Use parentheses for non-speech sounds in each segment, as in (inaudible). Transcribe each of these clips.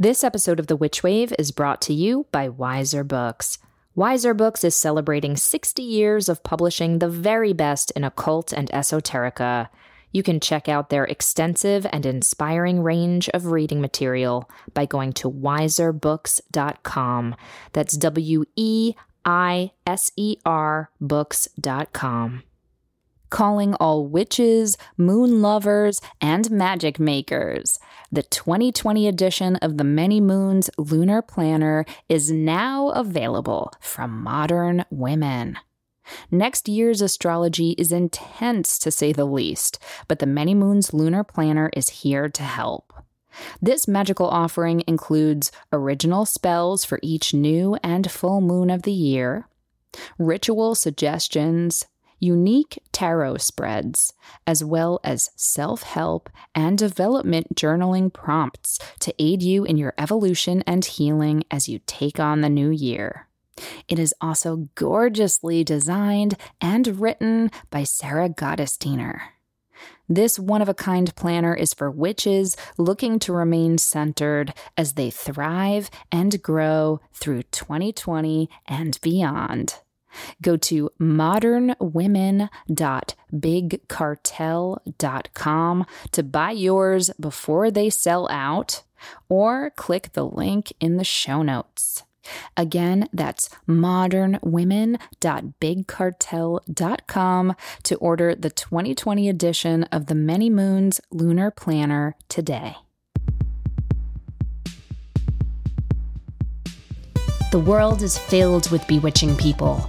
This episode of The Witch Wave is brought to you by Weiser Books. Weiser Books is celebrating 60 years of publishing the very best in occult and esoterica. You can check out their extensive and inspiring range of reading material by going to weiserbooks.com. That's W E I S E R books.com calling all witches, moon lovers, and magic makers. The 2020 edition of the Many Moons Lunar Planner is now available from Modern Women. Next year's astrology is intense to say the least, but the Many Moons Lunar Planner is here to help. This magical offering includes original spells for each new and full moon of the year, ritual suggestions, unique tarot spreads, as well as self help and development journaling prompts to aid you in your evolution and healing as you take on the new year. It is also gorgeously designed and written by Sarah Gottesdiener. This one of a kind planner is for witches looking to remain centered as they thrive and grow through 2020 and beyond. Go to modernwomen.bigcartel.com to buy yours before they sell out, or click the link in the show notes. Again, that's modernwomen.bigcartel.com to order the 2020 edition of the Many Moons Lunar Planner today. The world is filled with bewitching people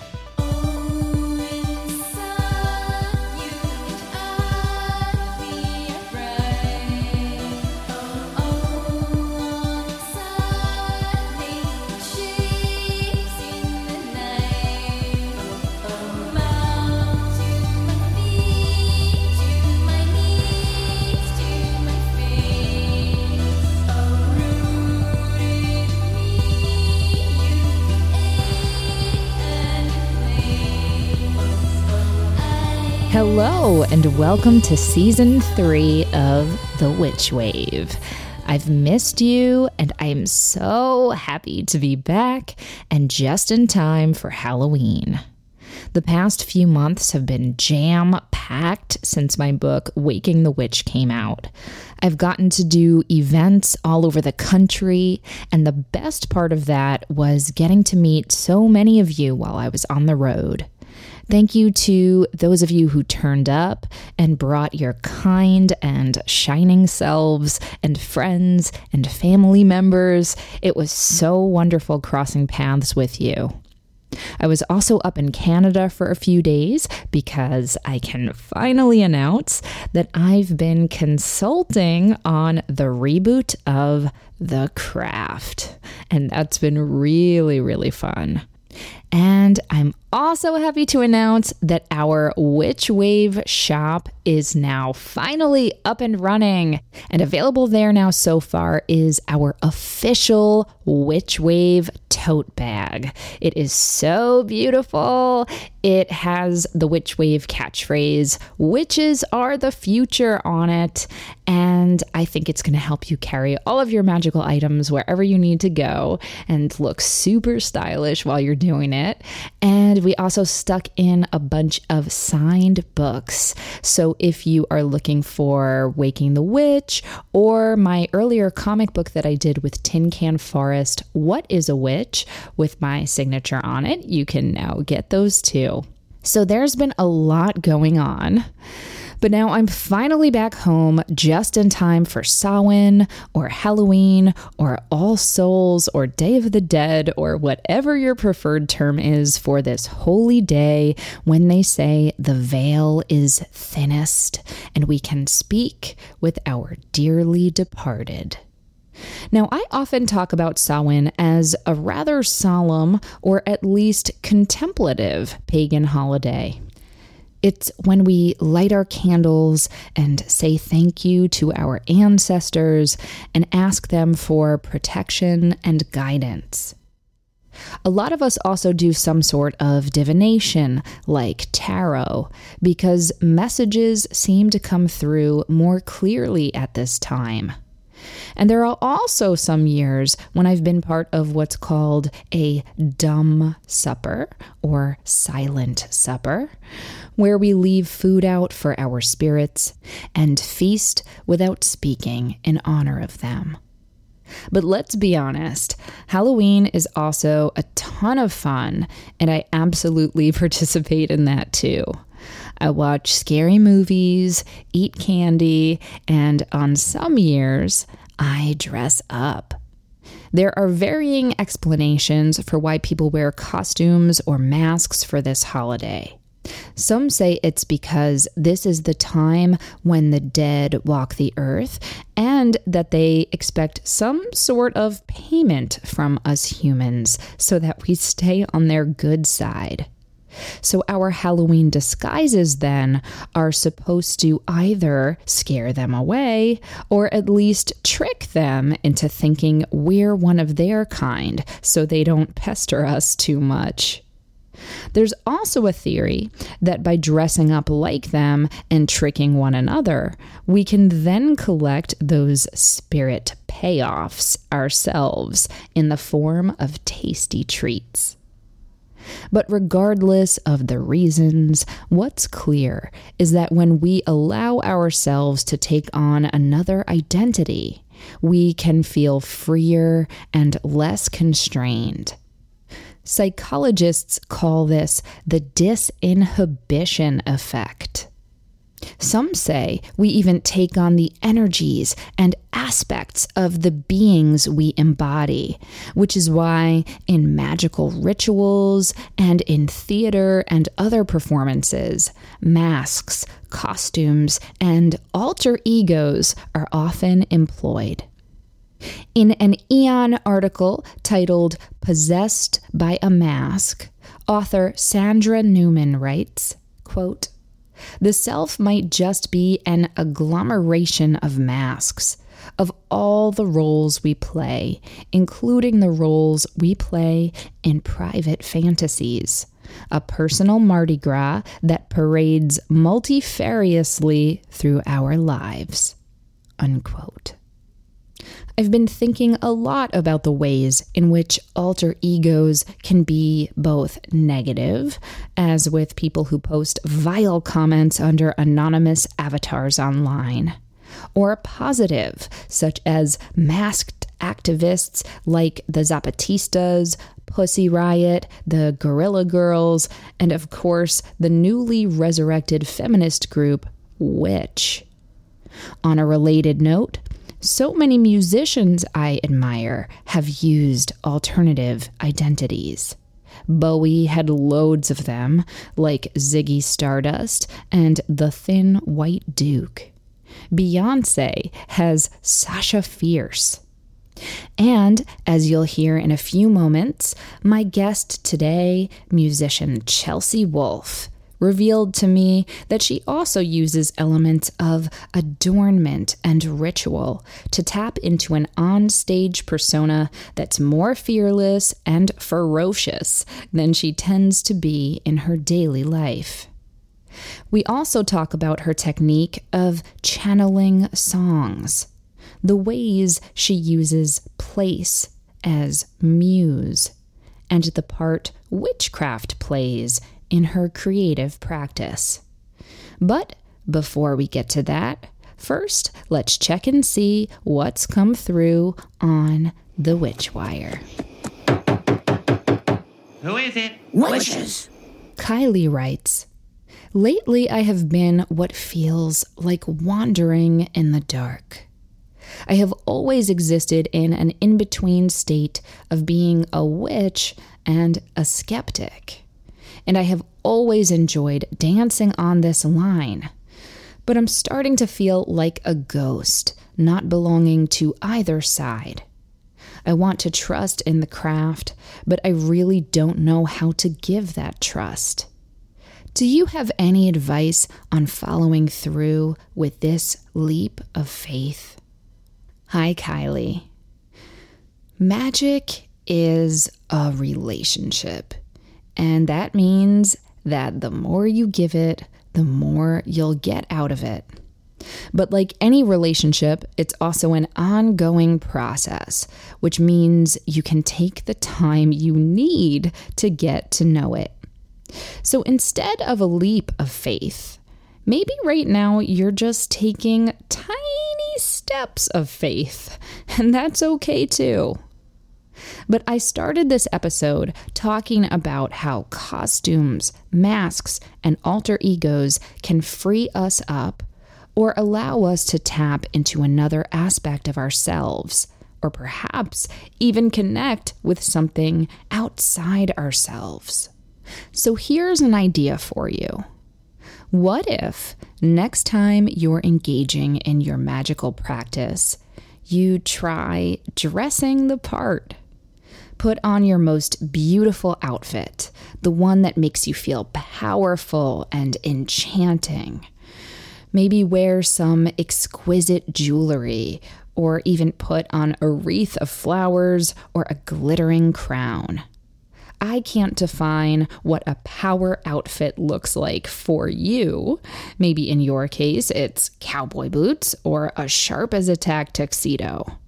Hello, and welcome to season three of The Witch Wave. I've missed you, and I'm so happy to be back and just in time for Halloween. The past few months have been jam packed since my book, Waking the Witch, came out. I've gotten to do events all over the country, and the best part of that was getting to meet so many of you while I was on the road. Thank you to those of you who turned up and brought your kind and shining selves and friends and family members. It was so wonderful crossing paths with you. I was also up in Canada for a few days because I can finally announce that I've been consulting on the reboot of The Craft. And that's been really, really fun. And I'm also happy to announce that our Witch Wave shop is now finally up and running. And available there now so far is our official Witch Wave tote bag. It is so beautiful. It has the Witch Wave catchphrase, witches are the future on it. And I think it's going to help you carry all of your magical items wherever you need to go and look super stylish while you're doing it. And we also stuck in a bunch of signed books. So if you are looking for Waking the Witch or my earlier comic book that I did with Tin Can Forest, What is a Witch, with my signature on it, you can now get those too. So there's been a lot going on. But now I'm finally back home just in time for Samhain or Halloween or All Souls or Day of the Dead or whatever your preferred term is for this holy day when they say the veil is thinnest and we can speak with our dearly departed. Now, I often talk about Samhain as a rather solemn or at least contemplative pagan holiday. It's when we light our candles and say thank you to our ancestors and ask them for protection and guidance. A lot of us also do some sort of divination, like tarot, because messages seem to come through more clearly at this time. And there are also some years when I've been part of what's called a dumb supper or silent supper, where we leave food out for our spirits and feast without speaking in honor of them. But let's be honest, Halloween is also a ton of fun, and I absolutely (laughs) participate in that too. I watch scary movies, eat candy, and on some years, I dress up. There are varying explanations for why people wear costumes or masks for this holiday. Some say it's because this is the time when the dead walk the earth and that they expect some sort of payment from us humans so that we stay on their good side. So, our Halloween disguises then are supposed to either scare them away or at least trick them into thinking we're one of their kind so they don't pester us too much. There's also a theory that by dressing up like them and tricking one another, we can then collect those spirit payoffs ourselves in the form of tasty treats. But regardless of the reasons, what's clear is that when we allow ourselves to take on another identity, we can feel freer and less constrained. Psychologists call this the disinhibition effect. Some say we even take on the energies and aspects of the beings we embody, which is why in magical rituals and in theater and other performances, masks, costumes, and alter egos are often employed. In an Aeon article titled Possessed by a Mask, author Sandra Newman writes, quote, the self might just be an agglomeration of masks, of all the roles we play, including the roles we play in private fantasies. A personal Mardi Gras that parades multifariously through our lives. Unquote. I've been thinking a lot about the ways in which alter egos can be both negative, as with people who post vile comments under anonymous avatars online, or positive, such as masked activists like the Zapatistas, Pussy Riot, the Guerrilla Girls, and of course the newly resurrected feminist group, Witch. On a related note, so many musicians I admire have used alternative identities. Bowie had loads of them, like Ziggy Stardust and the Thin White Duke. Beyonce has Sasha Fierce. And as you'll hear in a few moments, my guest today, musician Chelsea Wolfe, revealed to me that she also uses elements of adornment and ritual to tap into an on-stage persona that's more fearless and ferocious than she tends to be in her daily life. We also talk about her technique of channeling songs, the ways she uses place as muse, and the part witchcraft plays in her creative practice. But before we get to that, first let's check and see what's come through on the Witch Wire. Who is it? Witches. Kylie writes Lately, I have been what feels like wandering in the dark. I have always existed in an in between state of being a witch and a skeptic and I have always enjoyed dancing on this line. But I'm starting to feel like a ghost, not belonging to either side. I want to trust in the craft, but I really don't know how to give that trust. Do you have any advice on following through with this leap of faith? Hi, Kylie. Magic is a relationship. And that means that the more you give it, the more you'll get out of it. But like any relationship, it's also an ongoing process, which means you can take the time you need to get to know it. So instead of a leap of faith, maybe right now you're just taking tiny steps of faith, and that's okay too. But I started this episode talking about how costumes, masks, and alter egos can free us up or allow us to tap into another aspect of ourselves, or perhaps even connect with something outside ourselves. So here's an idea for you. What if next time you're engaging in your magical practice, you try dressing the part? Put on your most beautiful outfit, the one that makes you feel powerful and enchanting. Maybe wear some exquisite jewelry, or even put on a wreath of flowers or a glittering crown. I can't define what a power outfit looks like for you. Maybe in your case, it's cowboy boots or a sharp as a tack tuxedo.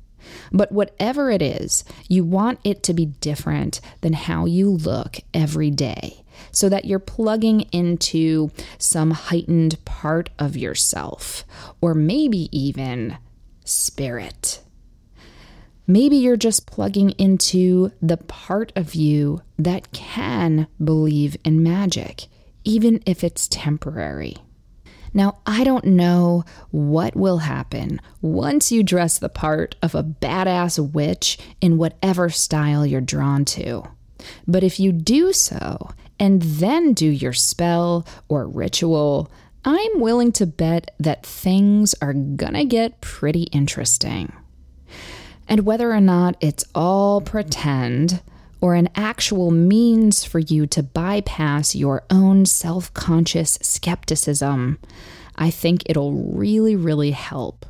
But whatever it is, you want it to be different than how you look every day so that you're plugging into some heightened part of yourself, or maybe even spirit. Maybe you're just plugging into the part of you that can believe in magic, even if it's temporary. Now, I don't know what will happen once you dress the part of a badass witch in whatever style you're drawn to. But if you do so and then do your spell or ritual, I'm willing to bet that things are gonna get pretty interesting. And whether or not it's all pretend, or an actual means for you to bypass your own self conscious skepticism, I think it'll really, really help.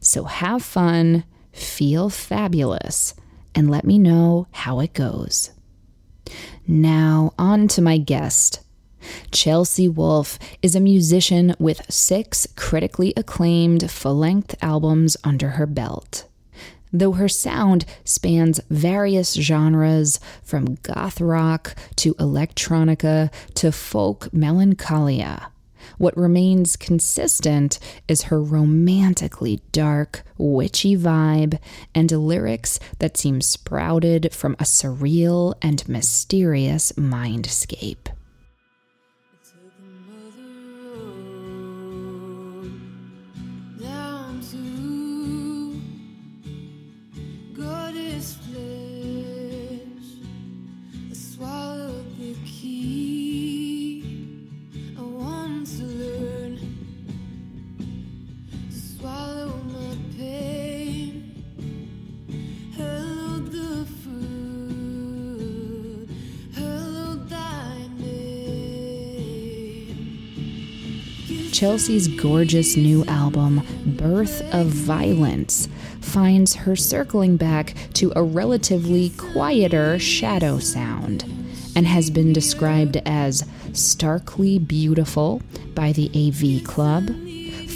So have fun, feel fabulous, and let me know how it goes. Now, on to my guest. Chelsea Wolfe is a musician with six critically acclaimed full length albums under her belt though her sound spans various genres from goth rock to electronica to folk melancholia. What remains consistent is her romantically dark, witchy vibe and lyrics that seem sprouted from a surreal and mysterious mindscape. Chelsea's gorgeous new album, Birth of Violence, finds her circling back to a relatively quieter shadow sound and has been described as starkly beautiful by the AV Club,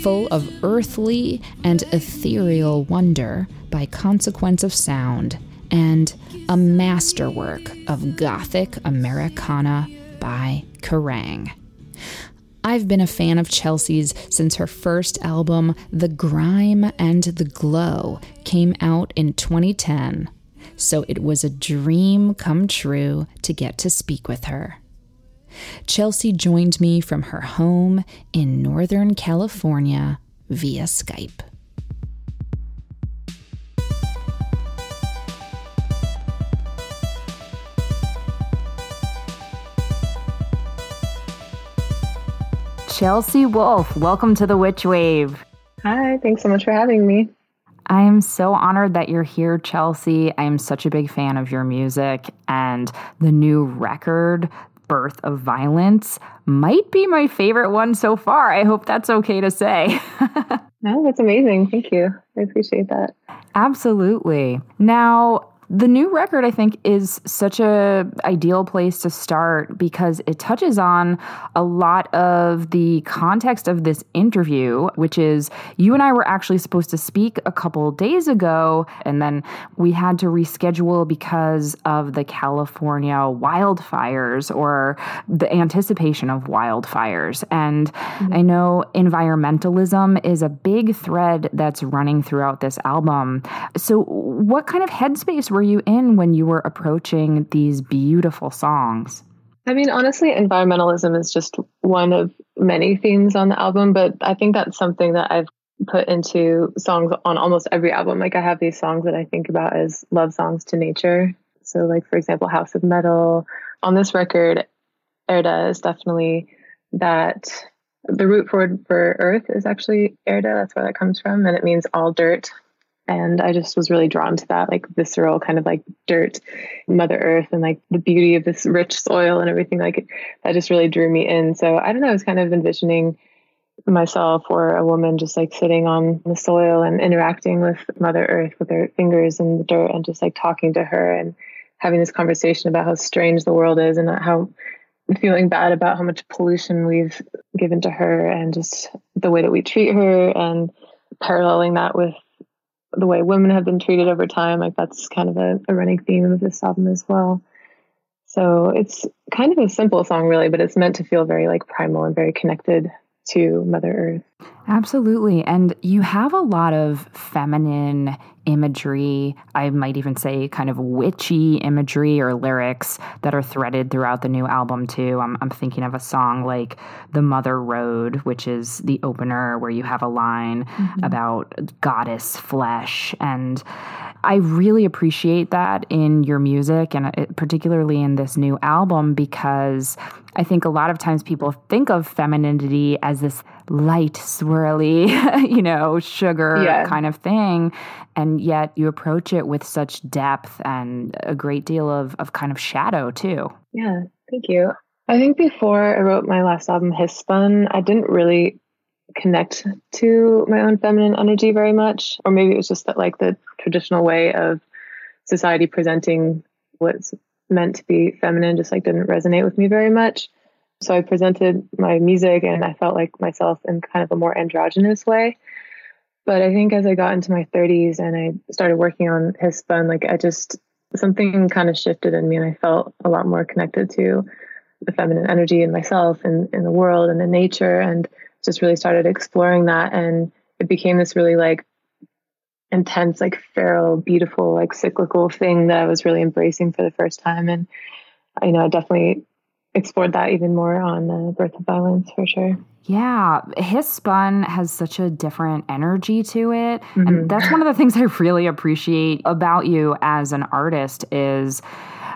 full of earthly and ethereal wonder by Consequence of Sound, and a masterwork of Gothic Americana by Kerrang! I've been a fan of Chelsea's since her first album, The Grime and the Glow, came out in 2010. So it was a dream come true to get to speak with her. Chelsea joined me from her home in Northern California via Skype. Chelsea Wolfe. welcome to the Witch Wave. Hi, thanks so much for having me. I am so honored that you're here, Chelsea. I am such a big fan of your music, and the new record, Birth of Violence, might be my favorite one so far. I hope that's okay to say. (laughs) no, that's amazing. Thank you. I appreciate that. Absolutely. Now, The new record, I think, is such a ideal place to start because it touches on a lot of the context of this interview, which is you and I were actually supposed to speak a couple days ago, and then we had to reschedule because of the California wildfires or the anticipation of wildfires. And mm-hmm. I know environmentalism is a big thread that's running throughout this album. So, what kind of headspace were you in when you were approaching these beautiful songs? I mean, honestly, environmentalism is just one of many themes on the album, but I think that's something that I've put into songs on almost every album. Like, I have these songs that I think about as love songs to nature. So, like, for example, House of Metal. On this record, Erde is definitely that the root for for earth is actually Erda. That's where that comes from, and it means all dirt. And I just was really drawn to that, like visceral kind of like dirt, Mother Earth, and like the beauty of this rich soil and everything. Like that just really drew me in. So I don't know. I was kind of envisioning myself or a woman just like sitting on the soil and interacting with Mother Earth with her fingers in the dirt and just like talking to her and having this conversation about how strange the world is and how feeling bad about how much pollution we've given to her and just the way that we treat her and paralleling that with the way women have been treated over time. Like that's kind of a, a running theme of this album as well. So it's kind of a simple song, really, but it's meant to feel very like primal and very connected to Mother Earth. Absolutely. And you have a lot of feminine imagery, I might even say kind of witchy imagery or lyrics that are threaded throughout the new album, too. I'm, I'm thinking of a song like The Mother Road, which is the opener where you have a line mm-hmm. about goddess flesh. And I really appreciate that in your music and uh, particularly in this new album because I think a lot of times people think of femininity as this light, swirly, (laughs) you know, sugar yeah. kind of thing. And yet you approach it with such depth and a great deal of, of kind of shadow too. Yeah, thank you. I think before I wrote my last album, Hiss Spun, I didn't really connect to my own feminine energy very much. Or maybe it was just that like the traditional way of society presenting what's meant to be feminine just like didn't resonate with me very much. So I presented my music and I felt like myself in kind of a more androgynous way. But I think as I got into my 30s and I started working on Hiss Spun, like I just something kind of shifted in me and I felt a lot more connected to the feminine energy in myself and in the world and in nature and just really started exploring that and it became this really like intense like feral beautiful like cyclical thing that i was really embracing for the first time and you know i definitely explored that even more on uh, birth of violence for sure yeah, Hiss Spun has such a different energy to it. Mm-hmm. And that's one of the things I really appreciate about you as an artist is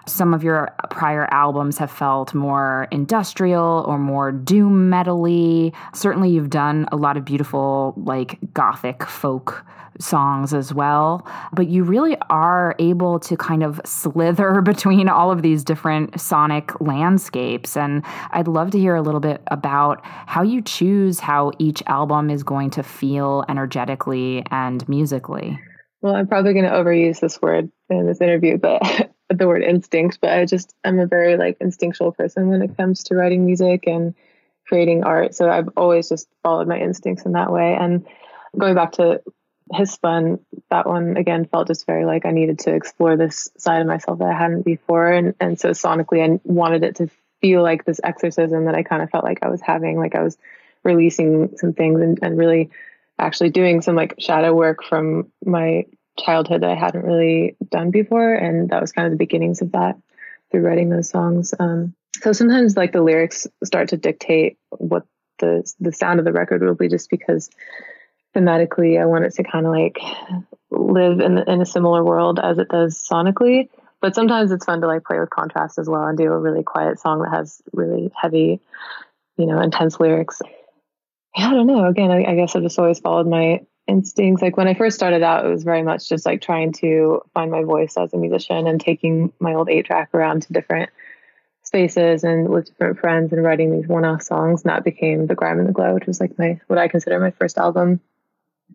some of your prior albums have felt more industrial or more doom metally. Certainly, you've done a lot of beautiful, like gothic folk songs as well. But you really are able to kind of slither (laughs) between all of these different sonic landscapes. And I'd love to hear a little bit about how you choose how each album is going to feel energetically and musically. Well, I'm probably going to overuse this word in this interview, but (laughs) the word instinct. But I just I'm a very like instinctual person when it comes to writing music and creating art. So I've always just followed my instincts in that way. And going back to Hiss Spun, that one again felt just very like I needed to explore this side of myself that I hadn't before. And and so sonically I wanted it to feel like this exorcism that I kind of felt like I was having, like I was releasing some things and, and really actually doing some like shadow work from my childhood that I hadn't really done before. And that was kind of the beginnings of that through writing those songs. Um, so sometimes like the lyrics start to dictate what the the sound of the record will be just because thematically I want it to kind of like live in in a similar world as it does sonically. But sometimes it's fun to like play with contrast as well and do a really quiet song that has really heavy, you know, intense lyrics. Yeah, I don't know. Again, I, I guess I just always followed my instincts. Like when I first started out, it was very much just like trying to find my voice as a musician and taking my old eight track around to different spaces and with different friends and writing these one off songs. And that became The Grime and the Glow, which was like my what I consider my first album.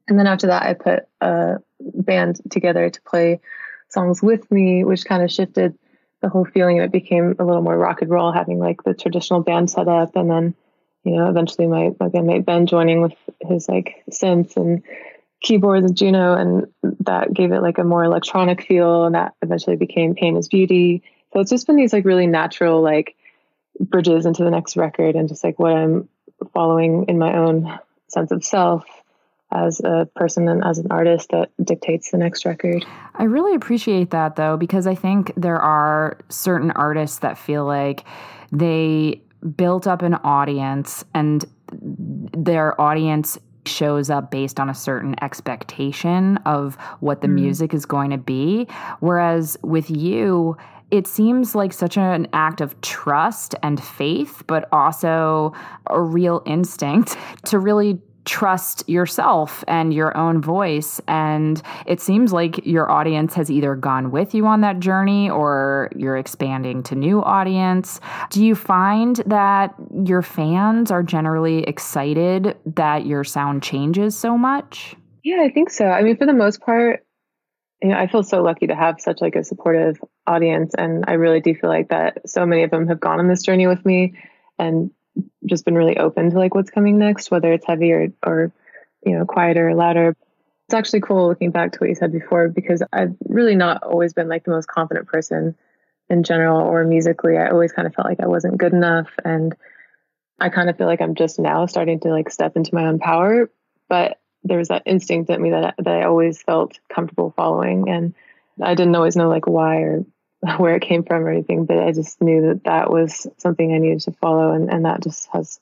And then after that, I put a band together to play songs with me, which kind of shifted the whole feeling. It became a little more rock and roll, having like the traditional band set up and then you know eventually my my bandmate Ben joining with his like synths and keyboards and Juno, and that gave it like a more electronic feel, and that eventually became Pain is Beauty. So it's just been these like really natural like bridges into the next record, and just like what I'm following in my own sense of self as a person and as an artist that dictates the next record. I really appreciate that though, because I think there are certain artists that feel like they built up an audience and their audience shows up based on a certain expectation of what the mm. music is going to be. Whereas with you, it seems like such an act of trust and faith, but also a real instinct (laughs) to really trust yourself and your own voice. And it seems like your audience has either gone with you on that journey or you're expanding to new audience. Do you find that your fans are generally excited that your sound changes so much? Yeah, I think so. I mean, for the most part, you know, I feel so lucky to have such like a supportive audience, and I really do feel like that so many of them have gone on this journey with me, and just been really open to like what's coming next, whether it's heavy or, or you know, quieter or louder. It's actually cool looking back to what you said before because I've really not always been like the most confident person in general or musically. I always kind of felt like I wasn't good enough. And I kind of feel like I'm just now starting to like step into my own power. But there was that instinct in me that, that I always felt comfortable following. And I didn't always know like why or (laughs) where it came from or anything, but I just knew that that was something I needed to follow, and, and that just has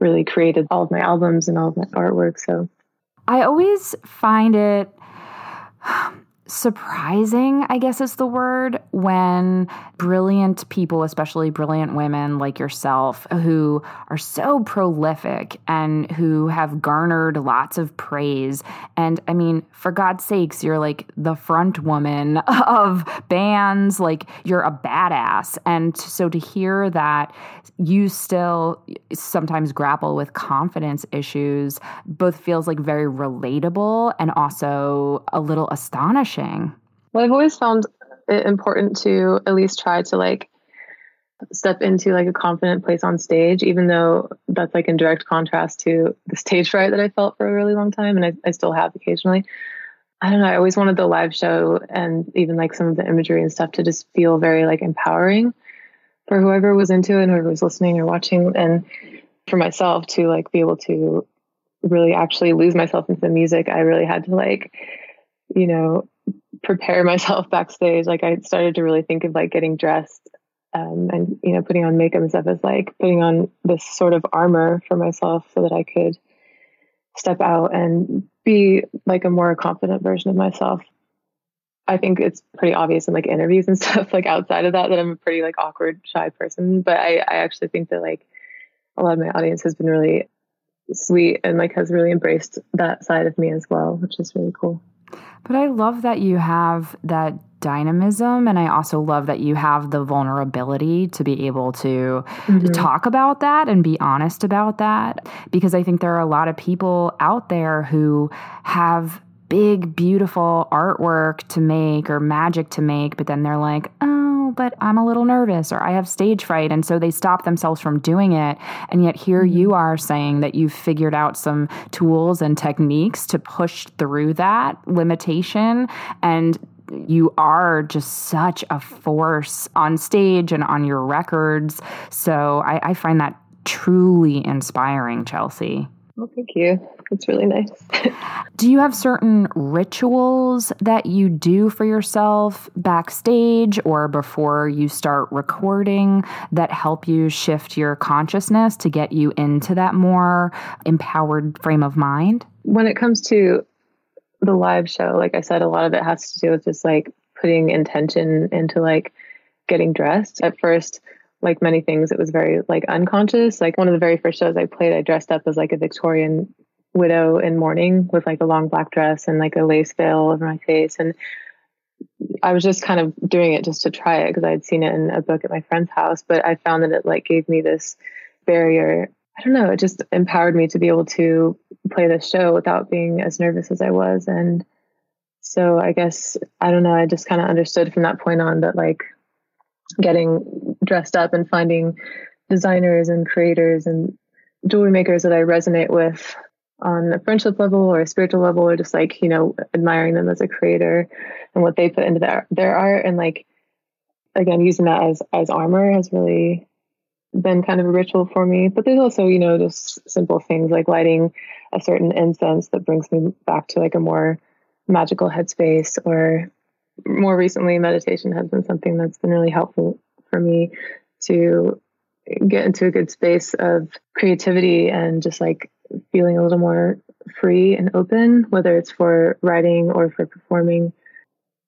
really created all of my albums and all of my artwork. So I always find it (sighs) surprising, I guess is the word, when brilliant people, especially brilliant women like yourself, who are so prolific and who have garnered lots of praise. And I mean, for God's sakes, you're like the front woman (laughs) of bands, like you're a badass. And so to hear that you still sometimes grapple with confidence issues both feels like very relatable and also a little astonishing well, I've always found it important to at least try to like step into like a confident place on stage, even though that's like in direct contrast to the stage (laughs) fright that I felt for a really long time and I, I still have occasionally. I don't know. I always wanted the live show and even like some of the imagery and stuff to just feel very like empowering for whoever was into it and whoever was listening or watching. And for myself to like be able to really actually lose myself into the music, I really had to like, you know, prepare (laughs) myself backstage. Like I started to really think of like getting dressed um, and you know putting on makeup and stuff as like putting on this sort of armor for myself so that I could step out and be like a more confident version of myself. I think it's pretty obvious in like interviews and (laughs) stuff like outside of that that I'm a pretty like awkward shy person, but I I actually think that like a lot of my audience has been really sweet and like has really embraced that side of me as well, which is really cool. But I love that you have that dynamism and I also love that you have the vulnerability to be able to mm-hmm. talk about that and be honest about that because I think there are a lot of people out there who have big beautiful artwork to make or magic to make but then they're like, "Oh, but I'm a little nervous or I have stage fright. And so they stop themselves from doing it. And yet here mm-hmm. you are saying that you've figured out some tools and techniques to push through that limitation and you are just such a force on stage and on your records. So I, I find that truly inspiring, Chelsea. Well, thank you. It's really nice. (laughs) do you have certain rituals that you do for yourself backstage or before you start recording that help you shift your consciousness to get you into that more empowered frame of mind? When it comes to the live show, like I said, a lot of it has to do with just like putting intention into like getting dressed. At first, like many things, it was very like unconscious. Like one of the very first shows I played, I dressed up as like a Victorian widow in mourning with like a long black dress and like a lace veil over my face. And I was just kind of doing it just to try it because I had seen it in a book at my friend's house. But I found that it like gave me this barrier. I don't know, it just empowered me to be able to play the show without being as nervous as I was. And So I guess, I don't know, I just kind of understood from that point on that like getting dressed up and finding designers and creators and jewelry makers that I resonate with on a friendship level or a spiritual level or just like, you know, admiring them as a creator and what they put into their their art and like again using that as as armor has really been kind of a ritual for me. But there's also, you know, just simple things like lighting a certain incense that brings me back to like a more magical headspace or more recently meditation has been something that's been really helpful for me to get into a good space of creativity and just like feeling a little more free and open whether it's for writing or for performing.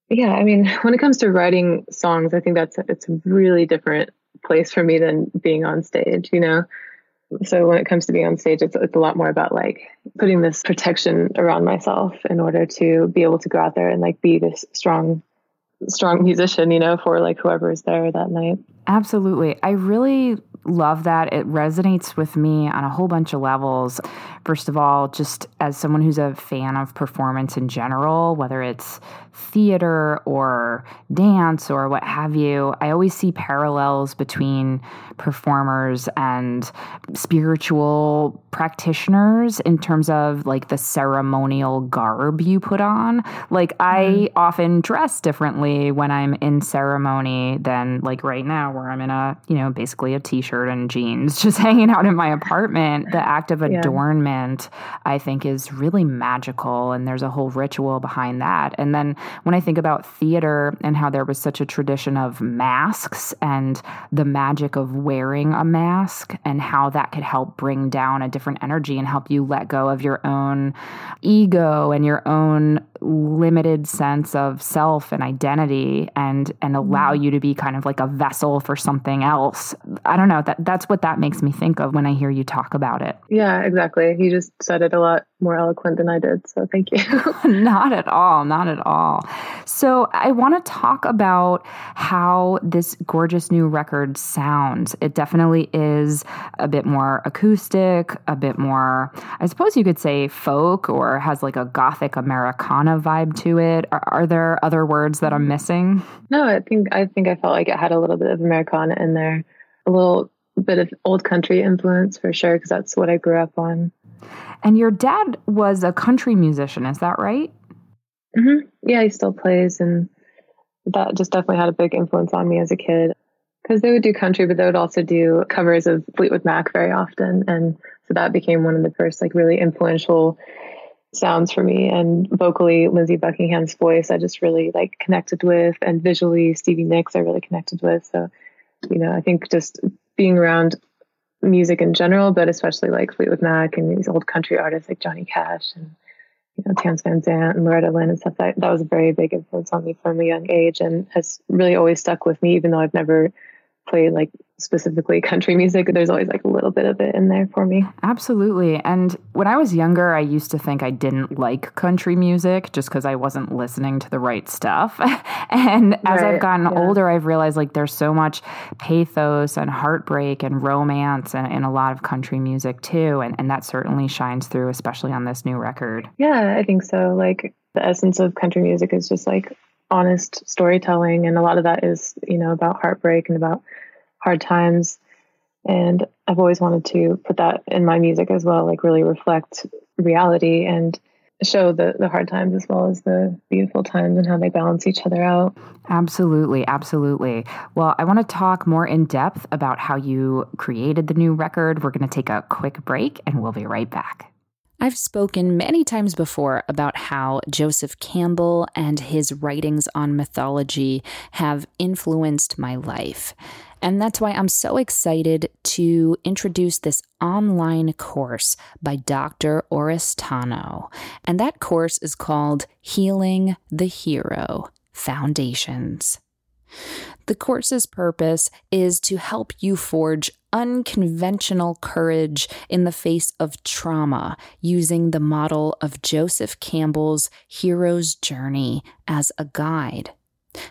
Yeah i mean (laughs) when it comes to writing songs i think that's it's a really different place for me than being on stage you know? So when it comes to being on stage it's, it's a lot more about like putting this protection around myself in order to be able to go out there and like be this strong strong musician you know for like whoever is there that night. Absolutely. I really love that. It resonates with me on a whole bunch of levels. First of all, just as someone who's a fan of performance in general, whether it's theater or dance or what have you, I always see parallels between performers and spiritual practitioners in terms of like the ceremonial garb you put on. Like, I mm. often dress differently when I'm in ceremony than like right now, where I'm in a, you know, basically a t shirt and jeans, (laughs) just hanging out in my apartment. The act of adornment, yeah. I think, is really magical. And there's a whole ritual behind that. And then when I think about theater and how there was such a tradition of masks and the magic of wearing a mask and how that could help bring down a different energy and help you let go of your own ego and your own limited sense of self and identity and and allow mm-hmm. you to be kind of like a vessel for something else. I don't know, that that's what that makes me think of when I hear you talk about it. Yeah, exactly. You just said it a lot more eloquent than I did, so thank you. (laughs) not at all, not at all. So, I want to talk about how this gorgeous new record sounds. It definitely is a bit more acoustic, a bit more I suppose you could say folk or has like a gothic Americana vibe to it. Are, are, there other words that I'm missing? No, I think I think I felt like it had a little bit of Americana in there, a little bit of old country influence for sure, because that's what I grew up on. And your dad was a country musician, is that right? Mm-hmm. Yeah, he still plays, and that just definitely had a big influence on me as a kid. Because they would do country, but they would also do covers of Fleetwood Mac very often, and so that became one of the first like really influential sounds for me. And vocally lindsey buckingham's voice i just really like connected with. And visually stevie nicks i really connected with. So you know i think just being around music in general but especially like fleetwood mac and these old country artists like johnny cash and you know Townes Van Zandt and loretta lynn and stuff that, that was a very big influence on me from a young age and has really always stuck with me even though i've never played like specifically country music, there's always like a little bit of it in there for me. Absolutely. And when I was younger, I used to think I didn't like country music just because I wasn't listening to the right stuff. (laughs) and as right. I've gotten yeah. older, I've realized like there's so much pathos and heartbreak and romance and in a lot of country music too. And, and that certainly shines through, especially on this new record. Yeah, I think so. Like the essence of country music is just like honest storytelling. And a lot of that is, you know, about heartbreak and about hard times. And I've always wanted to put that in my music as well, like really reflect reality and show the, the hard times as well as the beautiful times and how they balance each other out. Absolutely, absolutely. Well, I want to talk more in depth about how you created the new record. We're going to take a quick break and we'll be right back. I've spoken many times before about how Joseph Campbell and his writings on mythology have influenced my life. And that's why I'm so excited to introduce this online course by Dr. Oristano. And that course is called Healing the Hero Foundations. The course's purpose is to help you forge unconventional courage in the face of trauma using the model of Joseph Campbell's hero's journey as a guide.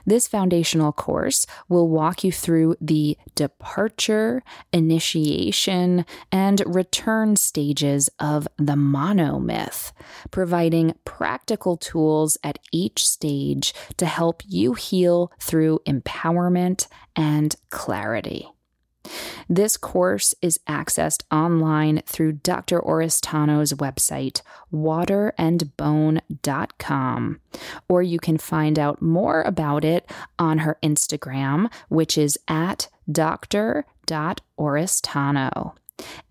This foundational course will walk you through the departure, initiation, and return stages of the monomyth, providing practical tools at each stage to help you heal through empowerment and clarity. This course is accessed online through Dr. Oristano's website, waterandbone.com, or you can find out more about it on her Instagram, which is at dr.oristano.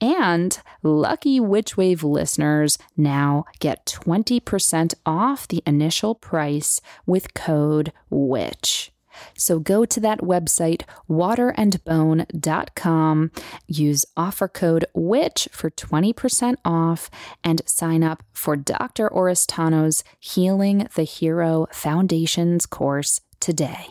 And lucky Witchwave listeners now get 20% off the initial price with code WITCH. So go to that website, waterandbone.com, use offer code WITCH for 20% off, and sign up for Dr. Oristano's Healing the Hero Foundations course today.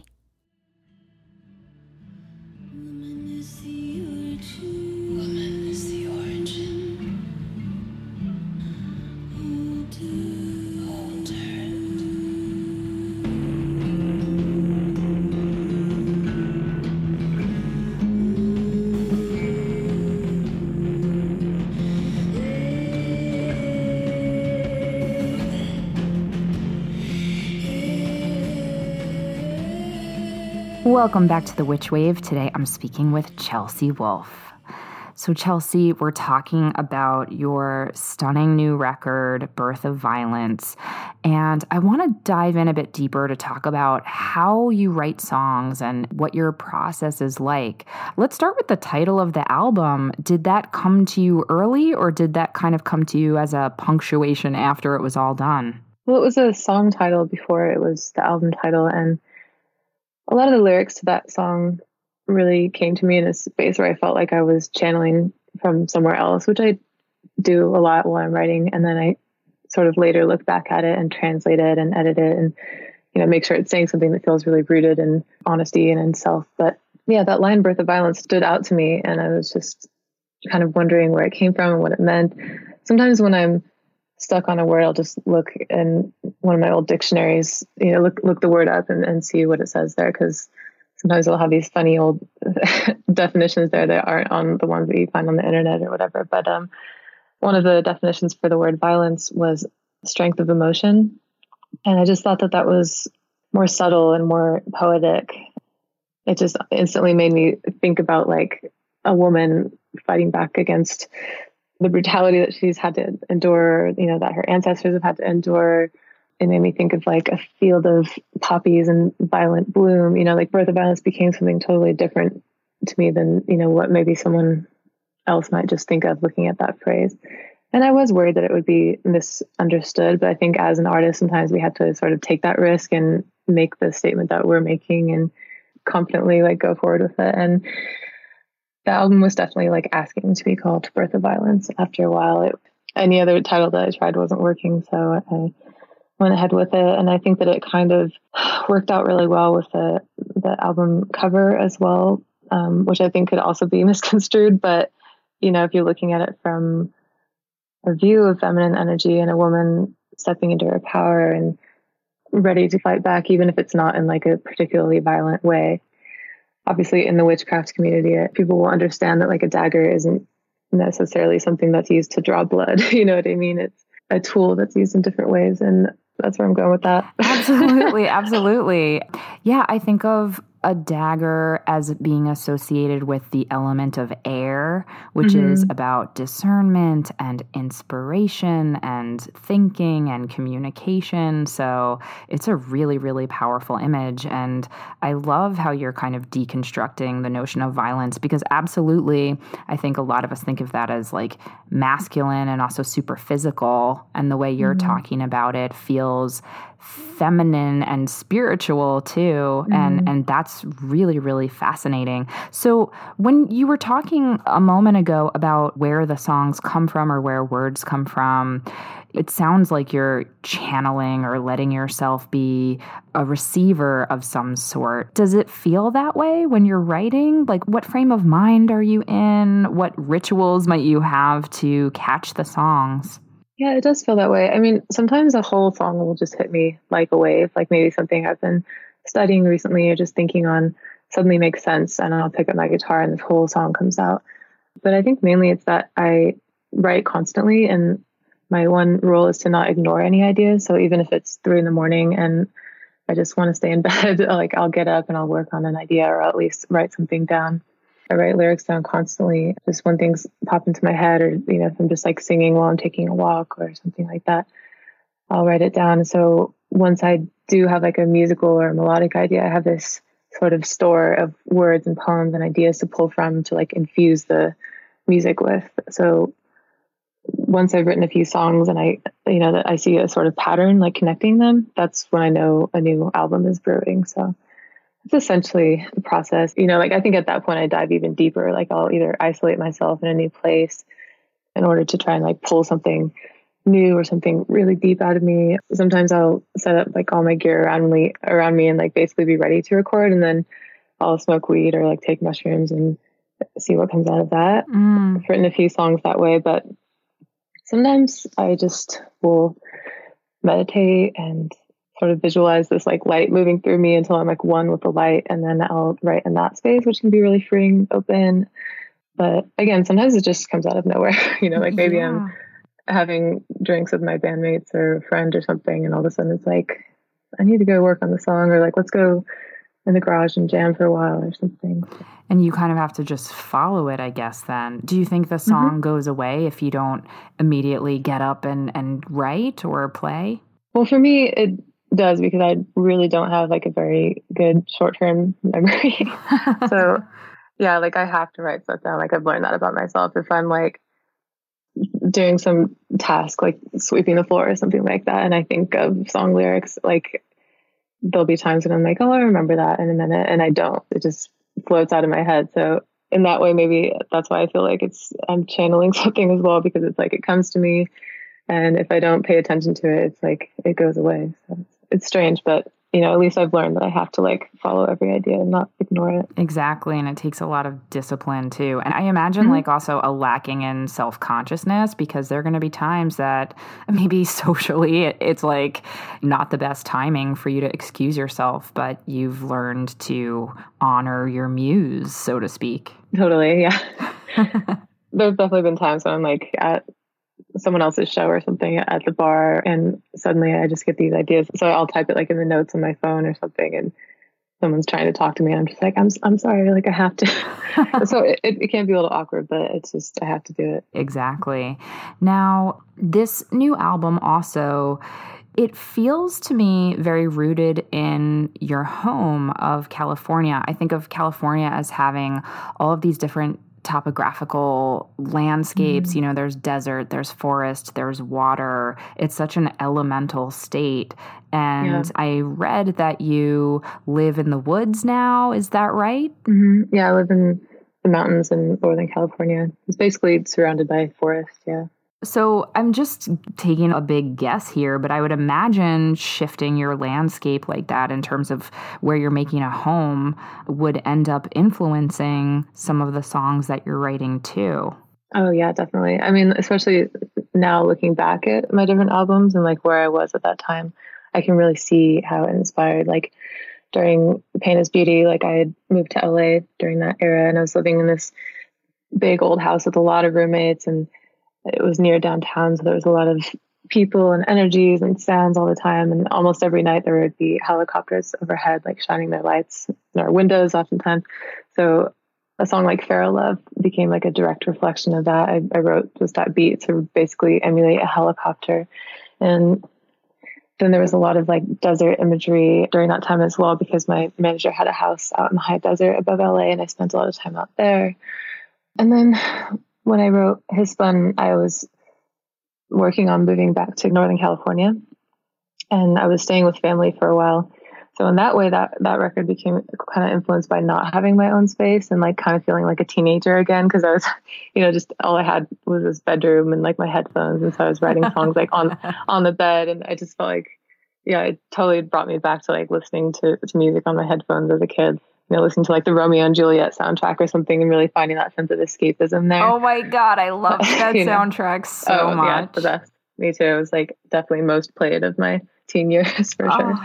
Welcome back to the Witch Wave. Today I'm speaking with Chelsea Wolfe. So, Chelsea, we're talking about your stunning new record, Birth of Violence. And I want to dive in a bit deeper to talk about how you write songs and what your process is like. Let's start with the title of the album. Did that come to you early, or did that kind of come to you as a punctuation after it was all done? Well, it was a song title before it was the album title. And a lot of the lyrics to that song really came to me in a space where I felt like I was channeling from somewhere else, which I do a lot while I'm writing. And then I sort of later look back at it and translate it and edit it and, you know, make sure it's saying something that feels really rooted in honesty and in self. But yeah, that line, birth of violence, stood out to me. And I was just kind of wondering where it came from and what it meant. Sometimes when I'm stuck on a word, I'll just look in one of my old dictionaries, you know, look look the word up and, and see what it says there because sometimes they'll have these funny old (laughs) definitions there that aren't on the ones that you find on the internet or whatever. But um, one of the definitions for the word violence was strength of emotion, and I just thought that that was more subtle and more poetic. It just instantly made me think about like a woman fighting back against the brutality that she's had to endure, you know, that her ancestors have had to endure. It made me think of like a field of poppies and violent bloom, you know, like birth of violence became something totally different to me than, you know, what maybe someone else might just think of looking at that phrase. And I was worried that it would be misunderstood, but I think as an artist, sometimes we have to sort of take that risk and make the statement that we're making and confidently like go forward with it. And the album was definitely like asking to be called Birth of Violence after a while. It, any other title that I tried wasn't working, so I went ahead with it. And I think that it kind of worked out really well with the the album cover as well, um, which I think could also be (laughs) misconstrued. But you know, if you're looking at it from a view of feminine energy and a woman stepping into her power and ready to fight back, even if it's not in like a particularly violent way, obviously in the witchcraft community, uh, people will understand that like a dagger isn't necessarily something that's used to draw blood. (laughs) you know what I mean? It's a tool that's used in different ways. And that's where I'm going with that. absolutely. (laughs) Absolutely. Yeah. I think of a dagger as being associated with the element of air, which mm-hmm. is about discernment and inspiration and thinking and communication. So it's a really, really powerful image. And I love how you're kind of deconstructing the notion of violence because, absolutely, I think a lot of us think of that as like masculine and also super physical. And the way you're mm-hmm. talking about it feels feminine and spiritual too mm-hmm. and and that's really really fascinating so when you were talking a moment ago about where the songs come from or where words come from it sounds like you're channeling or letting yourself be a receiver of some sort. Does it feel that way when you're writing? Like, what frame of mind are you in? What rituals might you have to catch the songs? Yeah, it does feel that way. I mean, sometimes a whole song will just hit me like a wave, like maybe something I've been studying recently or just thinking on suddenly makes sense and I'll pick up my guitar and this whole song comes out. But I think mainly it's that I write constantly and my one rule is to not ignore any ideas. So even if it's three in the morning and I just want to stay in (laughs) bed, like I'll get up and I'll work on an idea or at least write something down. I write lyrics down constantly. Just when things pop into my head, or you know, if I'm just like singing while I'm taking a walk or something like that, I'll write it down. So once I do have like a musical or a melodic idea, I have this sort of store of words and poems and ideas to pull from to like infuse the music with. So once I've written a few songs and I, you know, that I see a sort of pattern like connecting them, that's when I know a new album is brewing. So it's essentially the process. You know, like I think at that point I dive even deeper. Like I'll either isolate myself in a new place in order to try and like pull something new or something really deep out of me. Sometimes I'll set up like all my gear around me around me and like basically be ready to record and then I'll smoke weed or like take mushrooms and see what comes out of that. Mm. I've written a few songs that way, but sometimes I just will meditate and sort of visualize this like light moving through me until I'm like one with the light and then I'll write in that space, which can be really freeing, open. But again, sometimes it just comes out of nowhere. (laughs) you know, like maybe yeah. I'm having drinks with my bandmates or a friend or something, and all of a sudden it's like, I need to go work on the song, or like, let's go in the garage and jam for a while or something. And you kind of have to just follow it, I guess, then. Do you think the mm-hmm. song mm-hmm. goes away if you don't immediately get up and, and write or play? Well, for me, it does because I really don't have like a very good short term (laughs) memory. so, yeah, like I have to write stuff down. Like I've learned that about myself. If I'm like doing some task like sweeping the floor or something like that and I think of song lyrics, like there'll be times when I'm like, oh, I remember that in a minute, and I don't. It just floats out of my head. So in that way, maybe that's why I feel like it's I'm channeling (laughs) something as well because it's like it comes to me, and if I don't pay attention to it, it's like it goes away. So it's, strange, but you know, at least I've learned that I have to like follow every idea and not ignore it. Exactly. And it takes a lot of discipline too. And I imagine mm-hmm. like also a lacking in self consciousness because there are going to be times that (laughs) maybe socially it's like not the best timing for you to excuse yourself, but you've learned to honor your muse, so to speak. Totally. Yeah. (laughs) There's definitely been times when I'm like at someone else's show or something at the bar and suddenly I just get these ideas. So I'll type it like in the notes on my phone or something and someone's trying to talk to me and I'm just like, I'm, I'm sorry. Like I have to. (laughs) so it, it can be a little awkward, but it's just, I have to do it. Exactly. Now this new album also, it feels to me very rooted in your home of California. I think of California as having all of these different topographical landscapes. Mm. You know, there's desert, there's forest, there's water. It's such an elemental state. And yeah. I read that you live in the woods now. Is that right? Mm-hmm. Yeah, I live in the mountains in Northern California. It's basically surrounded by forest. Yeah. So I'm just taking a big guess here, but I would imagine shifting your landscape like that in terms of where you're making a home would end up influencing some of the songs that you're writing too. Oh yeah, definitely. I mean, especially now looking back at my different albums and like where I was at that time, I can really see how it inspired. Like during Pain is Beauty, like I had moved to LA during that era and I was living in this big old house with a lot of roommates and it was near downtown, so there was a lot of people and energies and sounds all the time. And almost every night there would be helicopters overhead, like shining their lights in our windows, oftentimes. So a song like Feral Love became like a direct reflection of that. I, I wrote just that beat to basically emulate a helicopter. And then there was a lot of like desert imagery during that time as well because my manager had a house out in the high desert above LA and I spent a lot of time out there. And then when I wrote Hiss Spun, I was working on moving back to Northern California, and I was staying with family for a while. So in that way, that that record became kind of influenced by not having my own space and like kind of feeling like a teenager again because I was, (laughs) you know, just all I had was this bedroom and like my headphones, and so I was writing (laughs) songs like on (laughs) on the bed, and I just felt like, yeah, it totally brought me back to like listening to to music on my headphones as a kid you know, listening to like the Romeo and Juliet soundtrack or something and really finding that sense of escapism there. Oh my God. I love (laughs) that soundtrack know? so oh, much. Yeah, the best. Me too. It was like definitely most played of my teen (laughs) years for oh. sure.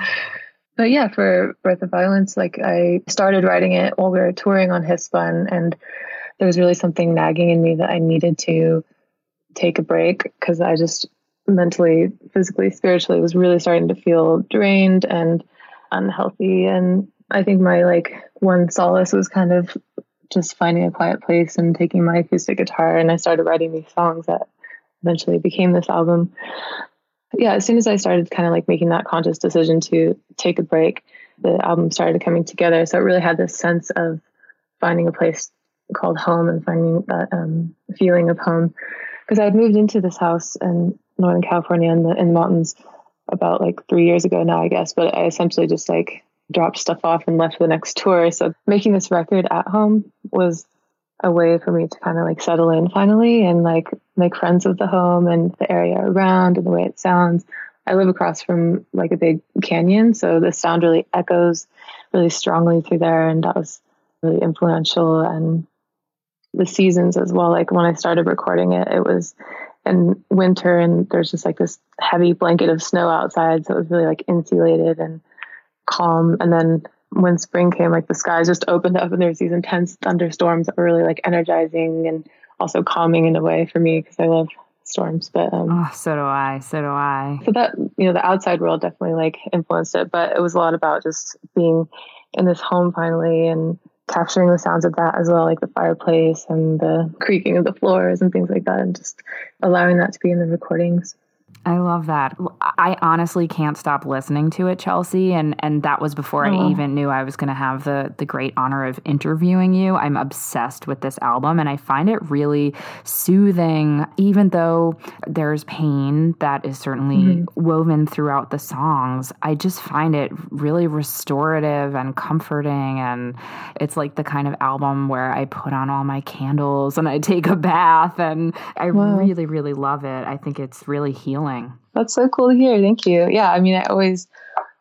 but yeah, for Birth of Violence, like I started writing it while we were touring on Hiss Spun, and there was really something nagging in me that I needed to take a break because I just mentally, physically, spiritually was really starting to feel drained and unhealthy. And I think my like one solace was kind of just finding a quiet place and taking my acoustic guitar, and I started writing these songs that eventually became this album yeah, as soon as I started kind of like making that conscious decision to take a break, the album started coming together. So it really had this sense of finding a place called home and finding that um, feeling of home. Because I had moved into this house in Northern California in the, in the mountains about like three years ago now, I guess. But I essentially just like dropped stuff off and left for the next tour. So making this record at home was a way for me to kind of like settle in finally and like make friends with the home and the area around and the way it sounds. I live across from like a big canyon, so the sound really echoes really strongly through there, and that was really influential. And the seasons as well. Like when I started recording it, it was in winter, and there's just like this heavy blanket of snow outside, so it was really like insulated and calm. And then when spring came, like the skies just opened up and there's these intense thunderstorms that were really like energizing and also calming in a way for me because I love storms. But um, oh, so do I. So do I. So that you know, the outside world definitely like influenced it, but it was a lot about just being in this home finally and capturing the sounds of that as well, like the fireplace and the creaking of the floors and things like that, and just allowing that to be in the recordings. I love that. I honestly can't stop listening to it, Chelsea, and and that was before oh. I even knew I was going to have the the great honor of interviewing you. I'm obsessed with this album and I find it really soothing even though there's pain that is certainly mm-hmm. woven throughout the songs. I just find it really restorative and comforting and it's like the kind of album where I put on all my candles and I take a bath and I really really love it. I think it's really healing that's so cool to hear. Thank you. Yeah, I mean, I always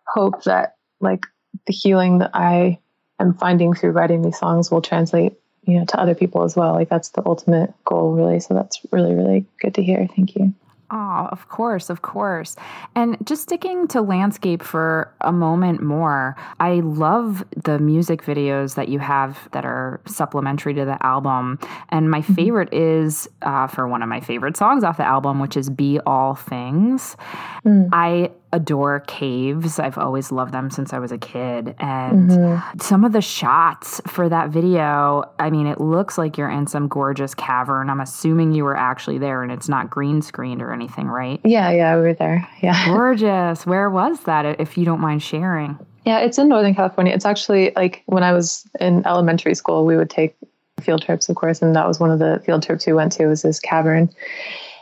hope that like the healing that I am finding through writing these songs will translate, you know, to other people as well. Like that's the ultimate goal, really. So that's really, really good to hear. Thank you. Oh, of course, of course. And just sticking to landscape for a moment more, I love the music videos that you have that are supplementary to the album. And my mm-hmm. favorite is uh, for one of my favorite songs off the album, which is Be All Things. Mm. I adore caves. I've always loved them since I was a kid. And mm-hmm. some of the shots for that video, I mean, it looks like you're in some gorgeous cavern. I'm assuming you were actually there and it's not green screened or anything, right? Yeah, yeah, we were there. Yeah. (laughs) Gorgeous. Where was that, if you don't mind sharing? Yeah, it's in Northern California. It's actually like when I was in elementary school, we would take field trips, of course, and that was one of the field trips we went to was this cavern.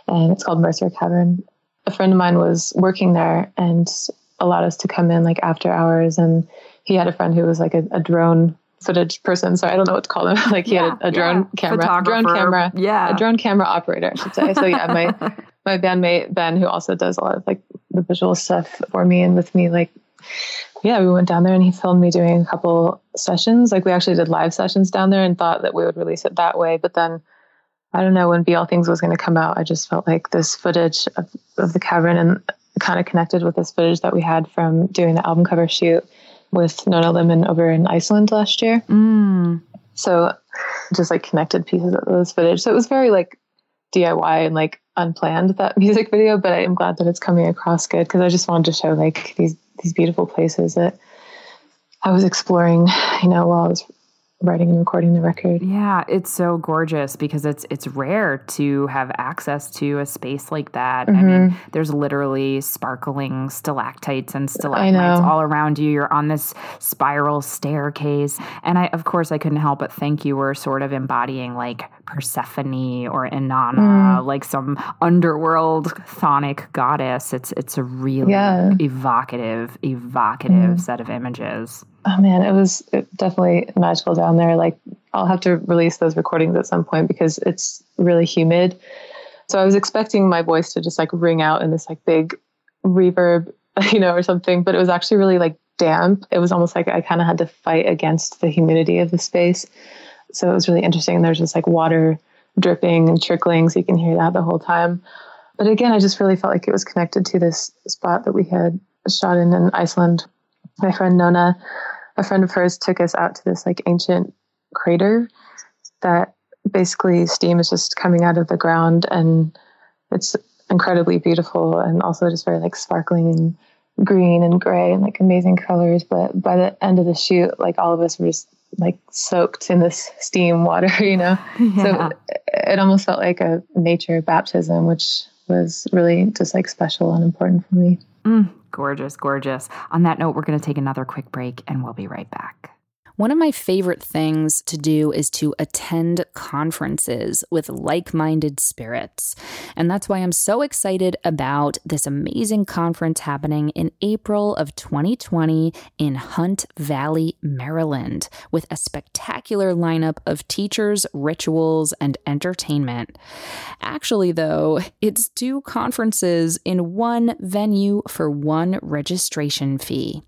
And it's called Mercer Cavern a friend of mine was working there and allowed us to come in like after hours. And he had a friend who was like a, a drone footage person. So i don't know what to call him. (laughs) Like he yeah, had a, a drone yeah. camera drone camera yeah. a drone camera operator i should say. So yeah my (laughs) my bandmate ben who also does a lot of like the visual stuff for me and with me like yeah we went down there and he filmed me doing a couple sessions. Like we actually did live sessions down there and thought that we would release it that way. But then I don't know when Be All Things was going to come out. I just felt like this footage of, of the cavern and kind of connected with this footage that we had from doing the album cover shoot with Nona Limmen over in Iceland last year. Mm. So just like connected pieces of those footage. So it was very like DIY and like unplanned that (laughs) music video, but I am glad that it's coming across good because I just wanted to show like these these beautiful places that I was exploring, you know, while I was writing and recording the record. Yeah, it's so gorgeous because it's it's rare to have access to a space like that. Mm-hmm. I mean, mm-hmm. there's literally sparkling stalactites and stalagmites all around you. You're on this spiral staircase, and I, of course, I couldn't help but think you were sort of embodying like Persephone or Inanna, mm. like some underworld chthonic goddess. It's it's a really yeah. evocative, evocative mm. set of images oh man, it was definitely magical down there. Like I'll have to release those recordings at some point because it's really humid. So I was expecting my voice to just like ring out in this like big reverb, (laughs) you know, or something, but it was actually really like damp. It was almost like I kind of had to fight against the humidity of the space. So it was really interesting. There's just like water dripping and trickling, so you can hear that the whole time. But again, I just really felt like it was connected to this spot that we had shot in in Iceland my friend Nona, a friend of hers, took us out to this like ancient crater that basically steam is just coming out of the ground and it's incredibly beautiful and also just very like sparkling and green and gray and like amazing colors. But by the end of the shoot, like all of us were just like soaked in this steam water, (laughs) you know? (laughs) Yeah. So it almost felt like a nature baptism, which was really just like special and important for me. Mm, gorgeous, gorgeous. On that note, we're going to take another quick break and we'll be right back. One of my favorite things to do is to attend conferences with like minded spirits. And that's why I'm so excited about this amazing conference happening in April of 2020 in Hunt Valley, Maryland, with a spectacular lineup of teachers, rituals, and entertainment. Actually, though, it's two conferences in one venue for one registration fee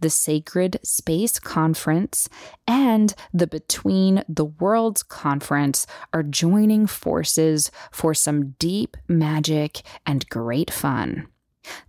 the Sacred Space Conference, and the Between the Worlds Conference are joining forces for some deep magic and great fun.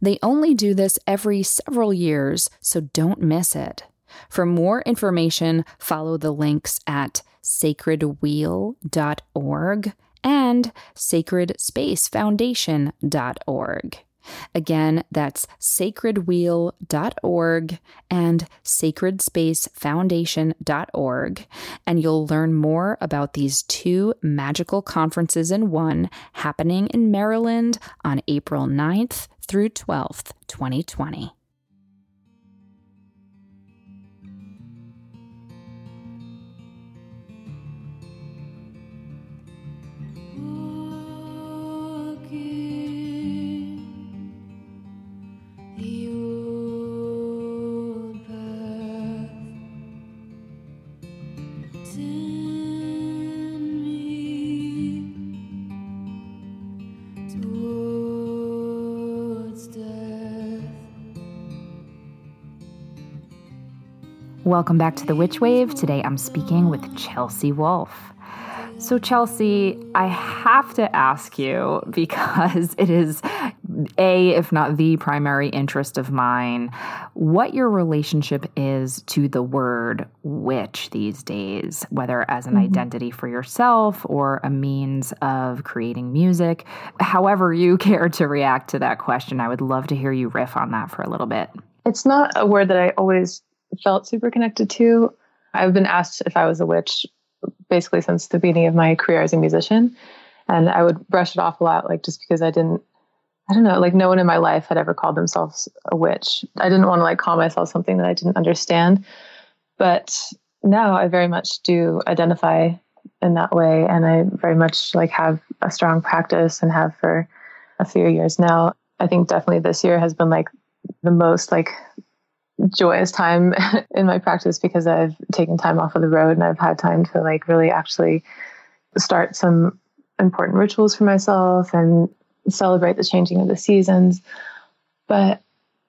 They only do this every several years, so don't miss it. For more information, follow the links at sacredwheel.org and sacredspacefoundation.org. Again, that's sacredwheel.org and sacredspacefoundation.org, and you'll learn more about these two magical conferences in one happening in Maryland on April 9th through 12th, 2020. Welcome back to the Witch Wave. Today I'm speaking with Chelsea Wolfe. So, Chelsea, I have to ask you (laughs) because it is a, if not the primary interest of mine, what your relationship is to the word witch these days, whether as an mm-hmm. identity for yourself or a means of creating music. However, you (laughs) care to react to that question, I would love to hear you riff on that for a little bit. It's not a word that I always felt super connected to. I've been asked if I was a witch basically since the beginning of my career as a musician. And I would brush it off a lot, like just because I didn't, I don't know, like no one in my life had ever called themselves a witch. I didn't want to like call myself something that I didn't understand. But now I very much do identify in that way. And I very much like have a strong practice and have for a few years now. I think definitely this year has been like the most like joyous time (laughs) in my practice because I've taken time off of the road and I've had time to like really actually start some important rituals for myself and celebrate the changing of the seasons. But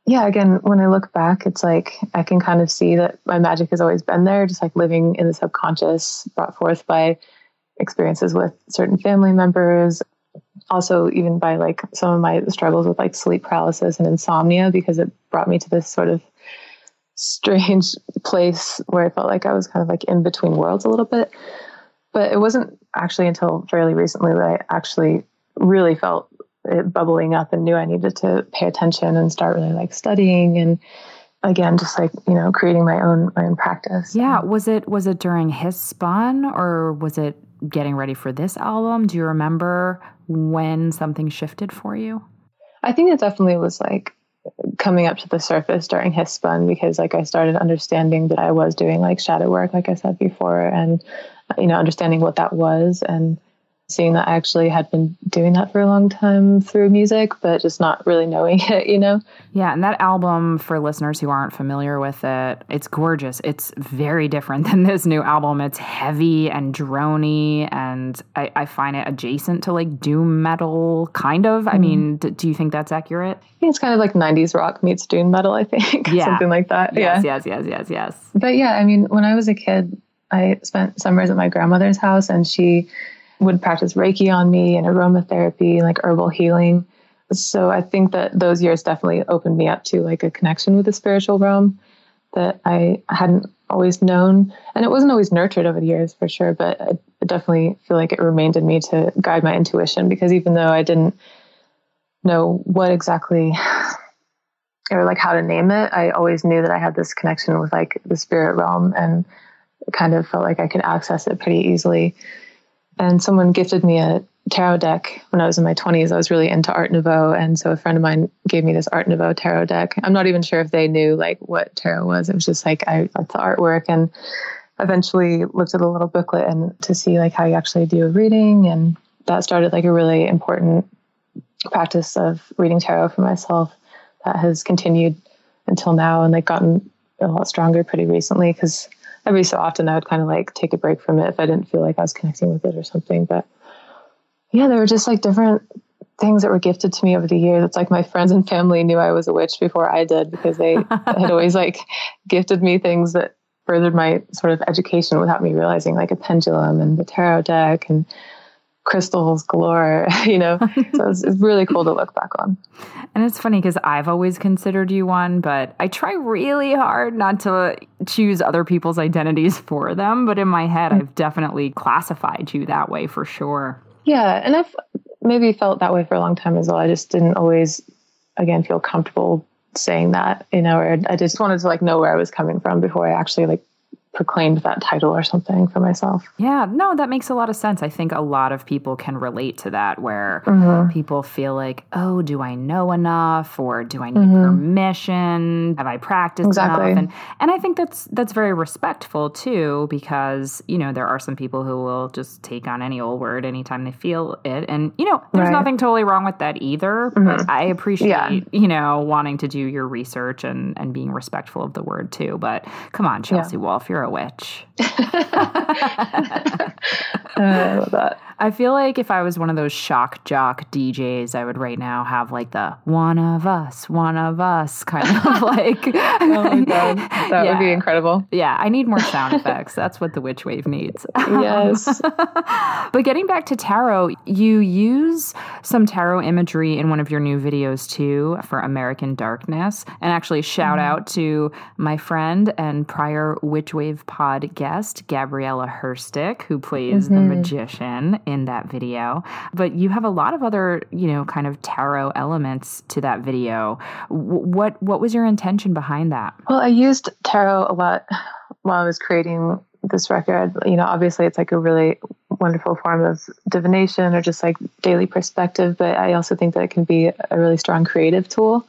yeah, again, when I look back, it's like I can kind of see that my magic has always been there, just like living in the subconscious, brought forth by experiences with certain family members. Also, even by like some of my struggles with like sleep paralysis and insomnia, because it brought me to this sort of strange (laughs) place where I felt like I was kind of like in between worlds a little bit. But it wasn't actually until fairly recently that I actually really felt it bubbling up and knew I needed to pay attention and start really like studying and again just like you know creating my own my own practice. Yeah. Was it was it during Hiss Spun or was it getting ready for this album? Do you remember when something shifted for you? I think it definitely was like coming up to the surface during his Hiss Spun because like I started understanding that I was doing like shadow work, like I said before, and you know, understanding what that was. And seeing that I actually had been doing that for a long time through music, but just not really knowing (laughs) it, you know? Yeah. And that album, for listeners who aren't familiar with it, it's gorgeous. It's very different (laughs) than this new album. It's heavy and drony, and I, I find it adjacent to like doom metal, kind of. Mm. I mm-hmm. mean, d- do you think that's accurate? It's kind of like 90s rock meets doom metal, I think. (laughs) Yeah. Something like that. Yes, yeah. yes, yes, yes, yes. But yeah, I mean, when I was a kid, I spent summers at my grandmother's house, and she would practice Reiki on me and aromatherapy, and like herbal healing. So I think that those years definitely opened me up to like a connection with the spiritual realm. that I hadn't always known. And it wasn't always nurtured over the years for sure, but I, definitely feel like it remained in me to guide my intuition because even though I didn't know what exactly (sighs) or like how to name it, I always knew that I had this connection with like the spirit realm and kind of felt like I could access it pretty easily. And someone gifted me a tarot deck when I was in my 20s. I was really into Art Nouveau. And so a friend of mine gave me this Art Nouveau tarot deck. I'm not even sure if they knew like what tarot was. It was just like I liked the artwork and eventually looked at a little booklet and to see like how you actually do a reading. And that started like a really important practice of reading tarot for myself that has continued until now and like gotten a lot stronger pretty recently because every so often I would kind of like take a break from it if I didn't feel like I was connecting with it or something. But yeah, there were just like different things that were gifted to me over the years. It's like my friends and family knew I was a witch before I did because they (laughs) had always like gifted me things that furthered my sort of education without me realizing, like a pendulum and the tarot deck and crystals galore, (laughs) you know. so it's, it's, really cool to look back on. And it's funny because I've always considered you one, but I try really hard not to choose other people's identities (laughs) for them. But in my head, I've definitely classified you that way for sure. Yeah, and I've maybe felt that way for a long time as well. I just didn't always, again, feel comfortable saying that, you know, or I just wanted to like know where I was coming from before I actually like proclaimed that title or something for myself. Yeah, no, that makes a lot of sense. I think a lot of people can relate to that where mm-hmm. people feel like, oh, do I know enough or do I need mm-hmm. permission? Have I practiced exactly. enough? And and I think that's that's very respectful too, because, you know, there are some people who will just take on any old word anytime they feel it. And, you know, there's right. nothing totally wrong with that either. Mm-hmm. But I appreciate, yeah. you know, wanting to do your research and, and being respectful of the word too. But come on, Chelsea yeah. Wolfe, you're a witch. (laughs) (laughs) I love that. I feel like if I was one of those shock jock DJs, I would right now have like the one of us, one of us kind of (laughs) like. oh. That yeah. would be incredible. Yeah, I need more sound (laughs) effects. That's what the witch wave needs. yes. (laughs) but getting back to tarot, you use some tarot imagery in one of your new videos too for American Darkness. And actually, shout mm. out to my friend and prior Witch Wave pod guest, Gabriela Herstik, who plays mm-hmm. the magician in that video. But you have a lot of other, you know, kind of tarot elements to that video. what what was your intention behind that? Well, I used tarot a lot while I was creating this record. You know, obviously it's like a really wonderful form of divination or just like daily perspective, but I also think that it can be a really strong creative tool.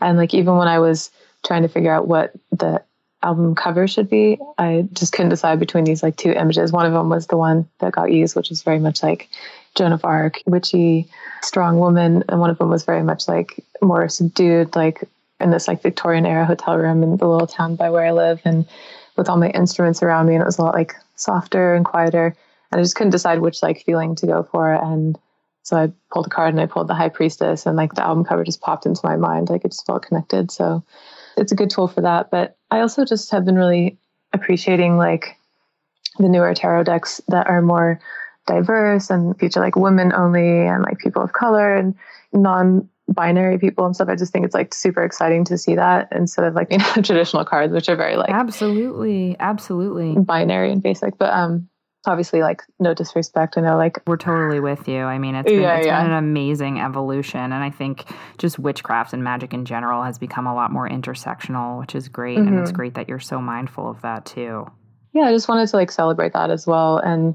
And like even when I was trying to figure out what the album cover should be. I just couldn't decide between these like two images. One of them was the one that got used, which is very much like Joan of Arc, witchy, strong woman, and one of them was very much like more subdued, like in this like Victorian era hotel room in the little town by where I live, and with all my instruments around me, and it was a lot like softer and quieter. And I just couldn't decide which like feeling to go for, and so I pulled a card and I pulled the High Priestess, and like the album cover just popped into my mind, like it just felt connected. So it's a good tool for that. But I also just have been really appreciating like the newer tarot decks that are more diverse and feature like women only and like people of color and non binary people and stuff. I just think it's like super exciting to see that instead of like (laughs) you know traditional cards, which are very like absolutely, absolutely binary and basic. But um, obviously like no disrespect i know like we're totally with you i mean it's been, yeah, it's yeah. been an amazing evolution and i think just witchcraft and magic in general has become a lot more intersectional which is great mm-hmm. and it's mm-hmm. great that you're so mindful of that too yeah i just wanted to like celebrate that as well and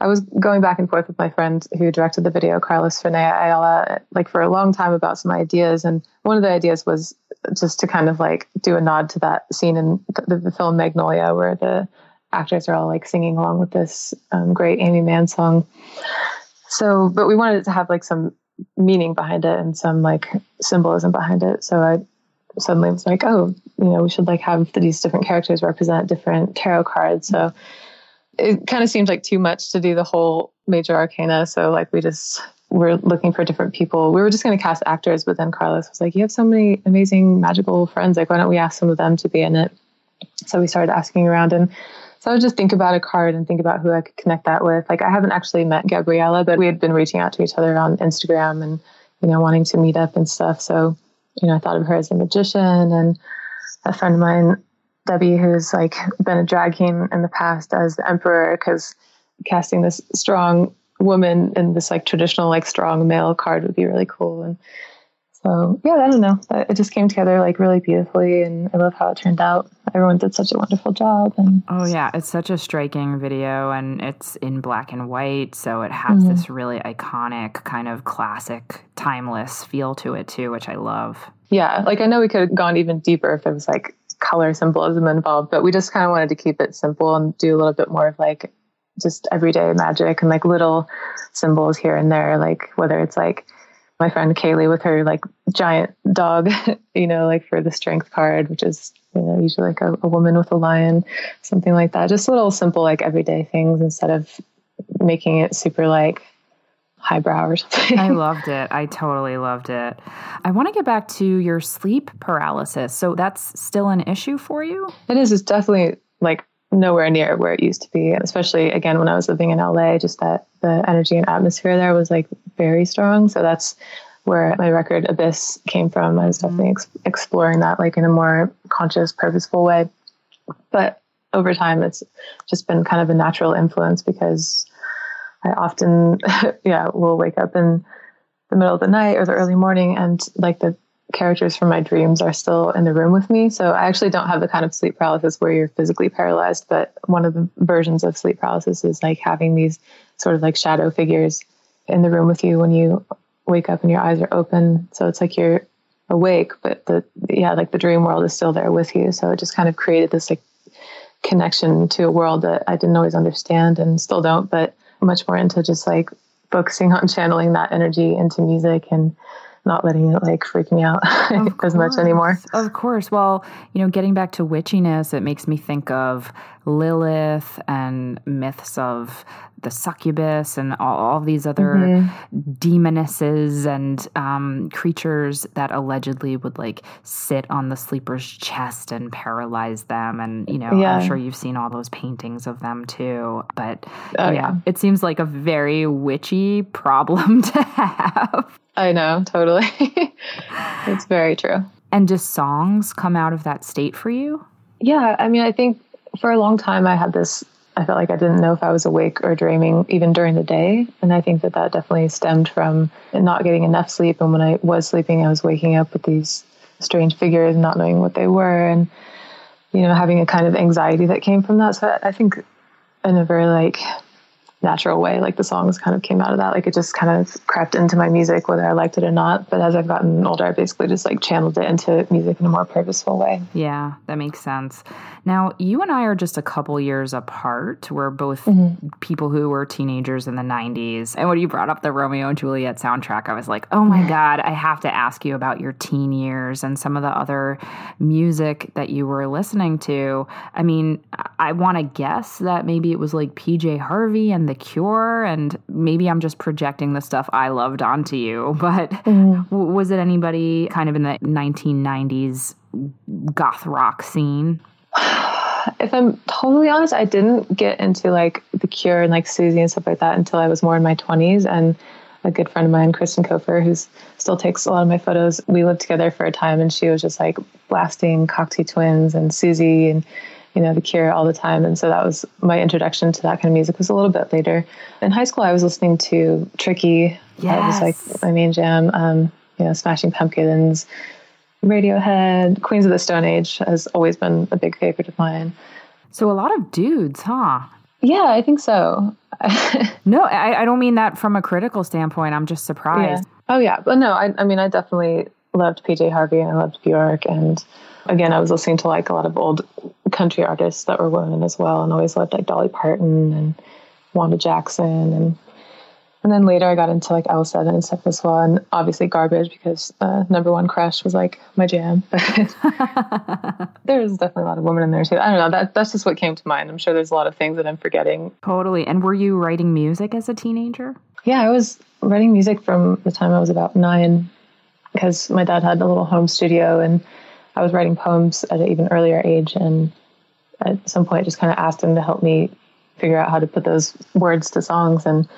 i was going back and forth with my friend who directed the video carlos Fernea ayala like for a long time about some ideas and one of the ideas was just to kind of like do a nod to that scene in the, the film magnolia where the actors are all like singing along with this um, great Aimee Mann song. So, but we wanted it to have like some meaning behind it and some like symbolism behind it. So I suddenly was like, oh, you know, we should like have these different characters represent different tarot cards. So it kind of seemed like too much to do the whole major arcana. So like we just were looking for different people. We were just going to cast actors, but then Carlos was like, you have so many amazing magical friends. Like, why don't we ask some of them to be in it? So we started asking around and so I would just think about a card and think about who I could connect that with. Like I haven't actually met Gabriela, but we had been reaching out to each other on Instagram and, you know, wanting to meet up and stuff. So, you know, I thought of her as a magician and a friend of mine Debbie, who's like been a drag queen in the past, as the emperor because casting this strong woman in this like traditional like strong male card would be really cool and so yeah i don't know. It just came together like really beautifully and i love how it turned out. Everyone did such a wonderful job and oh yeah it's such a striking video and it's in black and white so it has mm-hmm. this really iconic kind of classic timeless feel to it too which i love. Yeah like i know we could have gone even deeper if there was like color symbolism involved but we just kind of wanted to keep it simple and do a little bit more of like just everyday magic and like little symbols here and there, like whether it's like my friend Kaylee with her like giant dog, (laughs) you know, like for the strength card, which is, you know, usually like a, a woman with a lion, something like that. Just little simple, like everyday things instead of making it super like highbrow or (laughs) something. I loved it. I totally loved it. I want to get back to your sleep paralysis. So that's still an issue for you? It is. It's definitely like nowhere near where it used to be. Especially again when I was living in LA, just that the energy and atmosphere there was like very strong. So that's where my record Abyss came from. I was mm-hmm. definitely ex- exploring that like in a more conscious, purposeful way. But over time, it's just been kind of a natural influence because I often, (laughs) yeah, will wake up in the middle of the night or the early morning and like the characters from my dreams are still in the room with me. So I actually don't have the kind of sleep paralysis where you're physically paralyzed, but one of the versions of sleep paralysis is like having these sort of like shadow figures in the room with you when you wake up and your eyes are open. So it's like you're awake, but the yeah, like the dream world is still there with you. So it just kind of created this like connection to a world that I didn't always understand and still don't, but much more into just like focusing on (laughs) channeling that energy into music and not letting it like freak me out (laughs) as much anymore. Of course. Well, you know, getting back to witchiness, it makes me think of Lilith and myths of the succubus and all, all these other mm-hmm. demonesses and um, creatures that allegedly would like sit on the sleeper's chest and paralyze them. And, you know, yeah. I'm sure you've seen all those paintings of them too. But oh, yeah, yeah, it seems like a very witchy problem (laughs) to have. I know, totally. (laughs) it's very true. And do songs come out of that state for you? Yeah, I mean, I think for a long time I had this. I felt like I didn't know if I was awake or dreaming even during the day. And I think that that definitely stemmed from not getting enough sleep. And when I was sleeping, I was waking up with these strange figures, not knowing what they were, and, you know, having a kind of anxiety that came from that. So I think in a very like natural way. Like the songs kind of came out of that. Like it just kind of crept into my music, whether I liked it or not. But as I've gotten older, I basically just like channeled it into music in a more purposeful way. Yeah, that makes sense. Now, you and I are just a couple years apart. We're both mm-hmm. people who were teenagers in the 90s. And when you brought up the Romeo and Juliet soundtrack, I was like, oh my God, I have to ask you about your teen years and some of the other music that you were listening to. I mean, I want to guess that maybe it was like PJ Harvey and The Cure, and maybe I'm just projecting the stuff I loved onto you. (laughs) But mm-hmm. was it anybody kind of in the 1990s goth rock scene? (sighs) if I'm totally honest, I didn't get into like The Cure and like Siouxsie and stuff like that until I was more in my 20s. And a good friend of mine, Kristin Cofer, who still takes a lot of my photos, we lived together for a time and she was just like blasting Cocteau Twins and Siouxsie and, you know, The Cure all the time. And so that was my introduction to that kind of music was a little bit later. In high school, I was listening to Tricky. Yes. That was like my main jam. Um, you know, Smashing Pumpkins, Radiohead, Queens of the Stone Age has always been a big favorite of mine. So a lot of dudes, huh? Yeah, I think so. (laughs) no, I, I, don't mean that from a critical standpoint. I'm just surprised. Yeah. Oh yeah, but no, I, I mean, I definitely loved PJ Harvey and I loved Bjork, and again, I was listening to like a lot of old country artists that were women as well, and always loved like Dolly Parton and Wanda Jackson and and then later I got into like L7 and stuff as well. And obviously garbage because uh, number one crush was like my jam. (laughs) there's definitely a lot of women in there too. I don't know. That, that's just what came to mind. I'm sure there's a lot of things that I'm forgetting. Totally. And were you writing music as a teenager? Yeah, I was writing music from the time I was about nine because my dad had a little home studio and I was writing poems at an even earlier age. And at some point, I just kind of asked him to help me figure out how to put those words to songs. And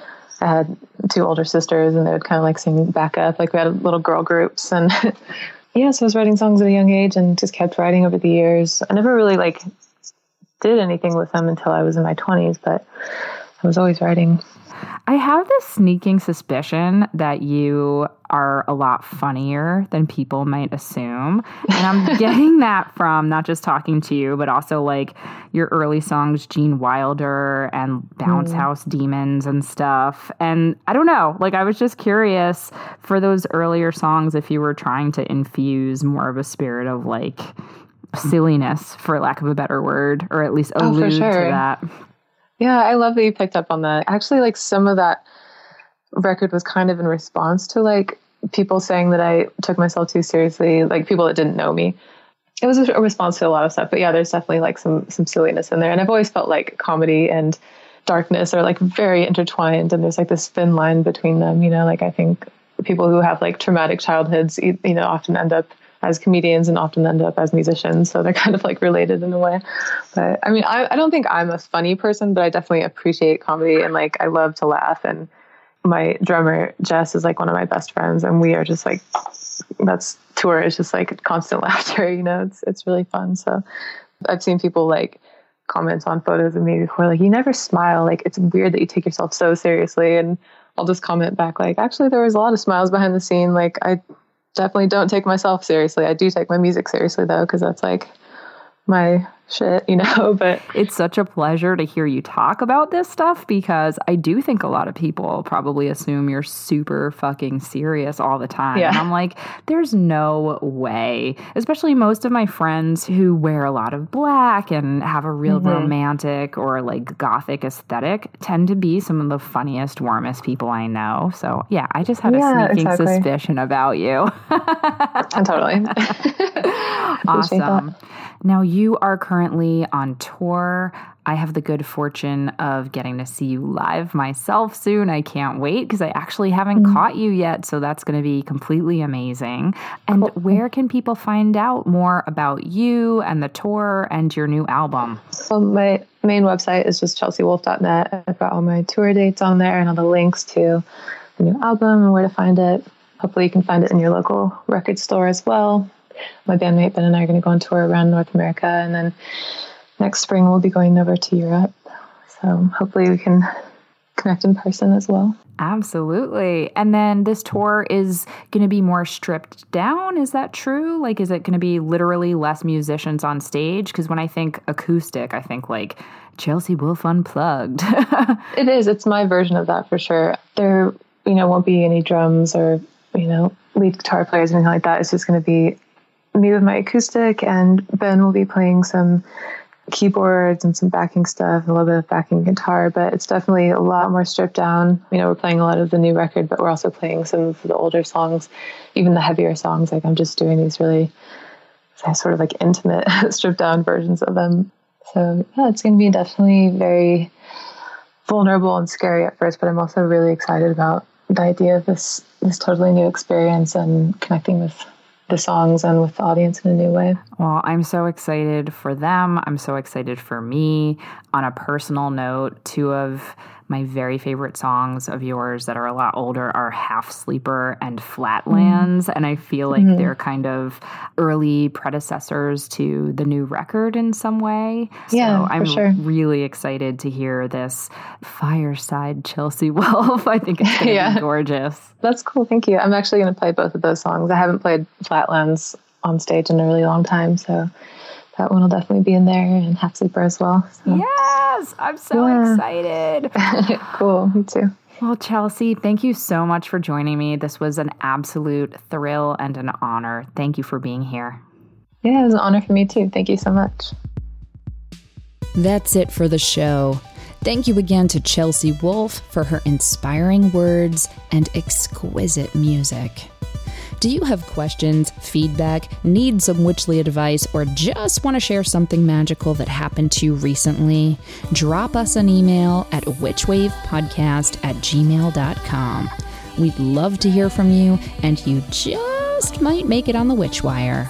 I had two older sisters and they would kind of like sing backup. Like we had little girl groups and (laughs) yeah, so I was writing songs at a young age and just kept writing over the years. I never really like did anything with them until I was in my 20s, but I was always writing. I have this sneaking suspicion that you are a lot funnier than people might assume. And I'm (laughs) getting that from not just talking to you, but also like your early songs, Gene Wilder and Bounce mm. House Demons and stuff. And I don't know, like I was just curious for those earlier songs if you were trying to infuse more of a spirit of like silliness, for lack of a better word, or at least oh, allude oh, sure. to that. Yeah, I love that you picked up on that. Actually, like some of that record was kind of in response to like people saying that I took myself too seriously, like people that didn't know me. It was a response to a lot of stuff, but yeah, there's definitely like some some silliness in there. And I've always felt like comedy and darkness are like very intertwined, and there's like this thin line between them. You know, like I think people who have like traumatic childhoods, you know, often end up as comedians and often end up as musicians. So they're kind of like related in a way. But I mean, I, I don't think I'm a funny person, but I definitely appreciate comedy and like I love to laugh. And my drummer, Jess, is like one of my best friends. And we are just like, that's tour is just like constant (laughs) laughter, you know, it's, it's really fun. So I've seen people like, comment on photos of me before like you never smile like it's weird that you take yourself so seriously and I'll just comment back like actually there was a lot of smiles behind the scene like I definitely don't take myself seriously. I do take my music seriously though, because that's like my shit, you know, (laughs) but it's such a pleasure to hear you talk about this stuff because I do think a lot of people probably assume you're super fucking serious all the time. Yeah. And I'm like, there's no way. Especially most of my friends who wear a lot of black and have a real mm-hmm. romantic or like gothic aesthetic tend to be some of the funniest, warmest people I know. So yeah, I just had yeah, a sneaking exactly. suspicion about you. (laughs) (laughs) totally. awesome. Now, you are currently on tour. I have the good fortune of getting to see you live myself soon. I can't wait because I actually haven't mm-hmm. caught you yet. So that's going to be completely amazing. And cool. where can people find out more about you and the tour and your new album? So, my main website is just chelseawolfe.net. I've got all my tour dates on there and all the links to the new album and where to find it. Hopefully, you can find it in your local record store as well my bandmate Ben and I are going to go on tour around North America, and then next spring we'll be going over to Europe. So hopefully we can connect in person as well. Absolutely. And then this tour is going to be more stripped down. Is that true? Like, is it going to be literally less musicians on stage? Because when I think acoustic, I think like Chelsea Wolfe Unplugged. (laughs) it is. It's my version of that for sure. There, you know, won't be any drums or, you know, lead guitar players or anything like that. It's just going to be me with my acoustic, and Ben will be playing some keyboards and some backing stuff, a little bit of backing guitar, but it's definitely a lot more stripped down. You know, we're playing a lot of the new record, but we're also playing some of the older songs, even the heavier songs. Like I'm just doing these really sort of like intimate, (laughs) stripped down versions of them. So yeah, it's going to be definitely very vulnerable and scary at first, but I'm also really excited about the idea of this this totally new experience and connecting with the songs and with the audience in a new way. Well, I'm so excited for them. I'm so excited for me. On a personal note, two of my very favorite songs of yours that are a lot older are Half Sleeper and Flatlands. And I feel like mm. they're kind of early predecessors to the new record in some way. Yeah, so I'm sure. really excited to hear this fireside Chelsea (laughs) Wolfe. I think it's yeah. be gorgeous. That's cool. Thank you. I'm actually going to play both of those songs. I haven't played Flatlands on stage in a really long time. So that one will definitely be in there and Half Sleeper as well. So. Yes, I'm so yeah. excited. (laughs) cool, me too. Well, Chelsea, thank you so much for joining me. This was an absolute thrill and an honor. Thank you for being here. Yeah, it was an honor for me too. Thank you so much. That's it for the show. Thank you again to Chelsea Wolfe for her inspiring words and exquisite music. Do you have questions, feedback, need some Witchly advice, or just want to share something magical that happened to you recently? Drop us an email at witchwavepodcast at gmail.com. We'd love to hear from you, and you just might make it on the Witchwire.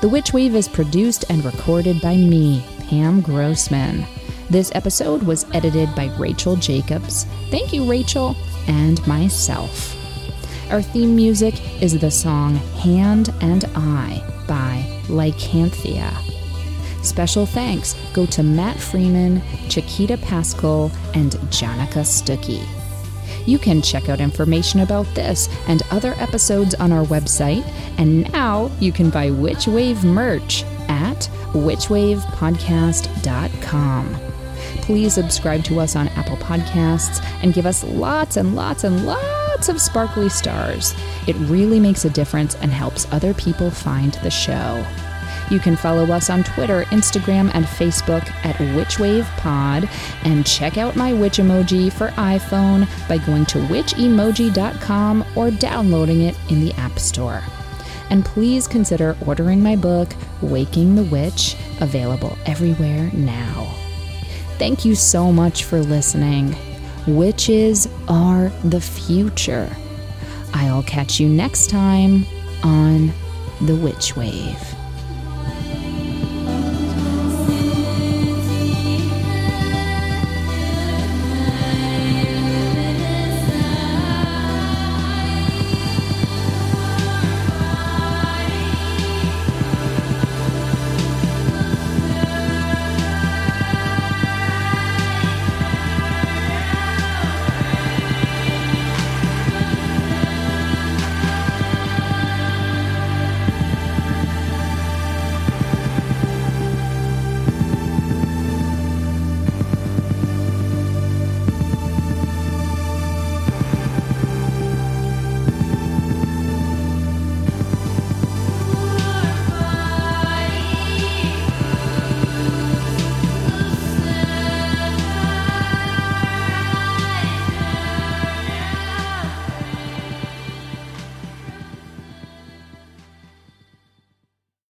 The Witch Wave is produced and recorded by me, Pam Grossman. This episode was edited by Rachel Jacobs. Thank you, Rachel, and myself. Our theme music is the song Hand and I by Lycanthia. Special thanks go to Matt Freeman, Chiquita Pascal, and Janica Stuckey. You can check out information about this and other episodes on our website, and now you can buy Witchwave merch at witchwavepodcast.com. Please subscribe to us on Apple Podcasts and give us lots and lots and lots of sparkly stars. It really makes a difference and helps other people find the show. You can follow us on Twitter, Instagram, and Facebook at WitchWavePod, and check out my witch emoji for iPhone by going to witchemoji.com or downloading it in the App Store. And please consider ordering my book, Waking the Witch, available everywhere now. Thank you so much for listening. Witches are the future. I'll catch you next time on The Witch Wave.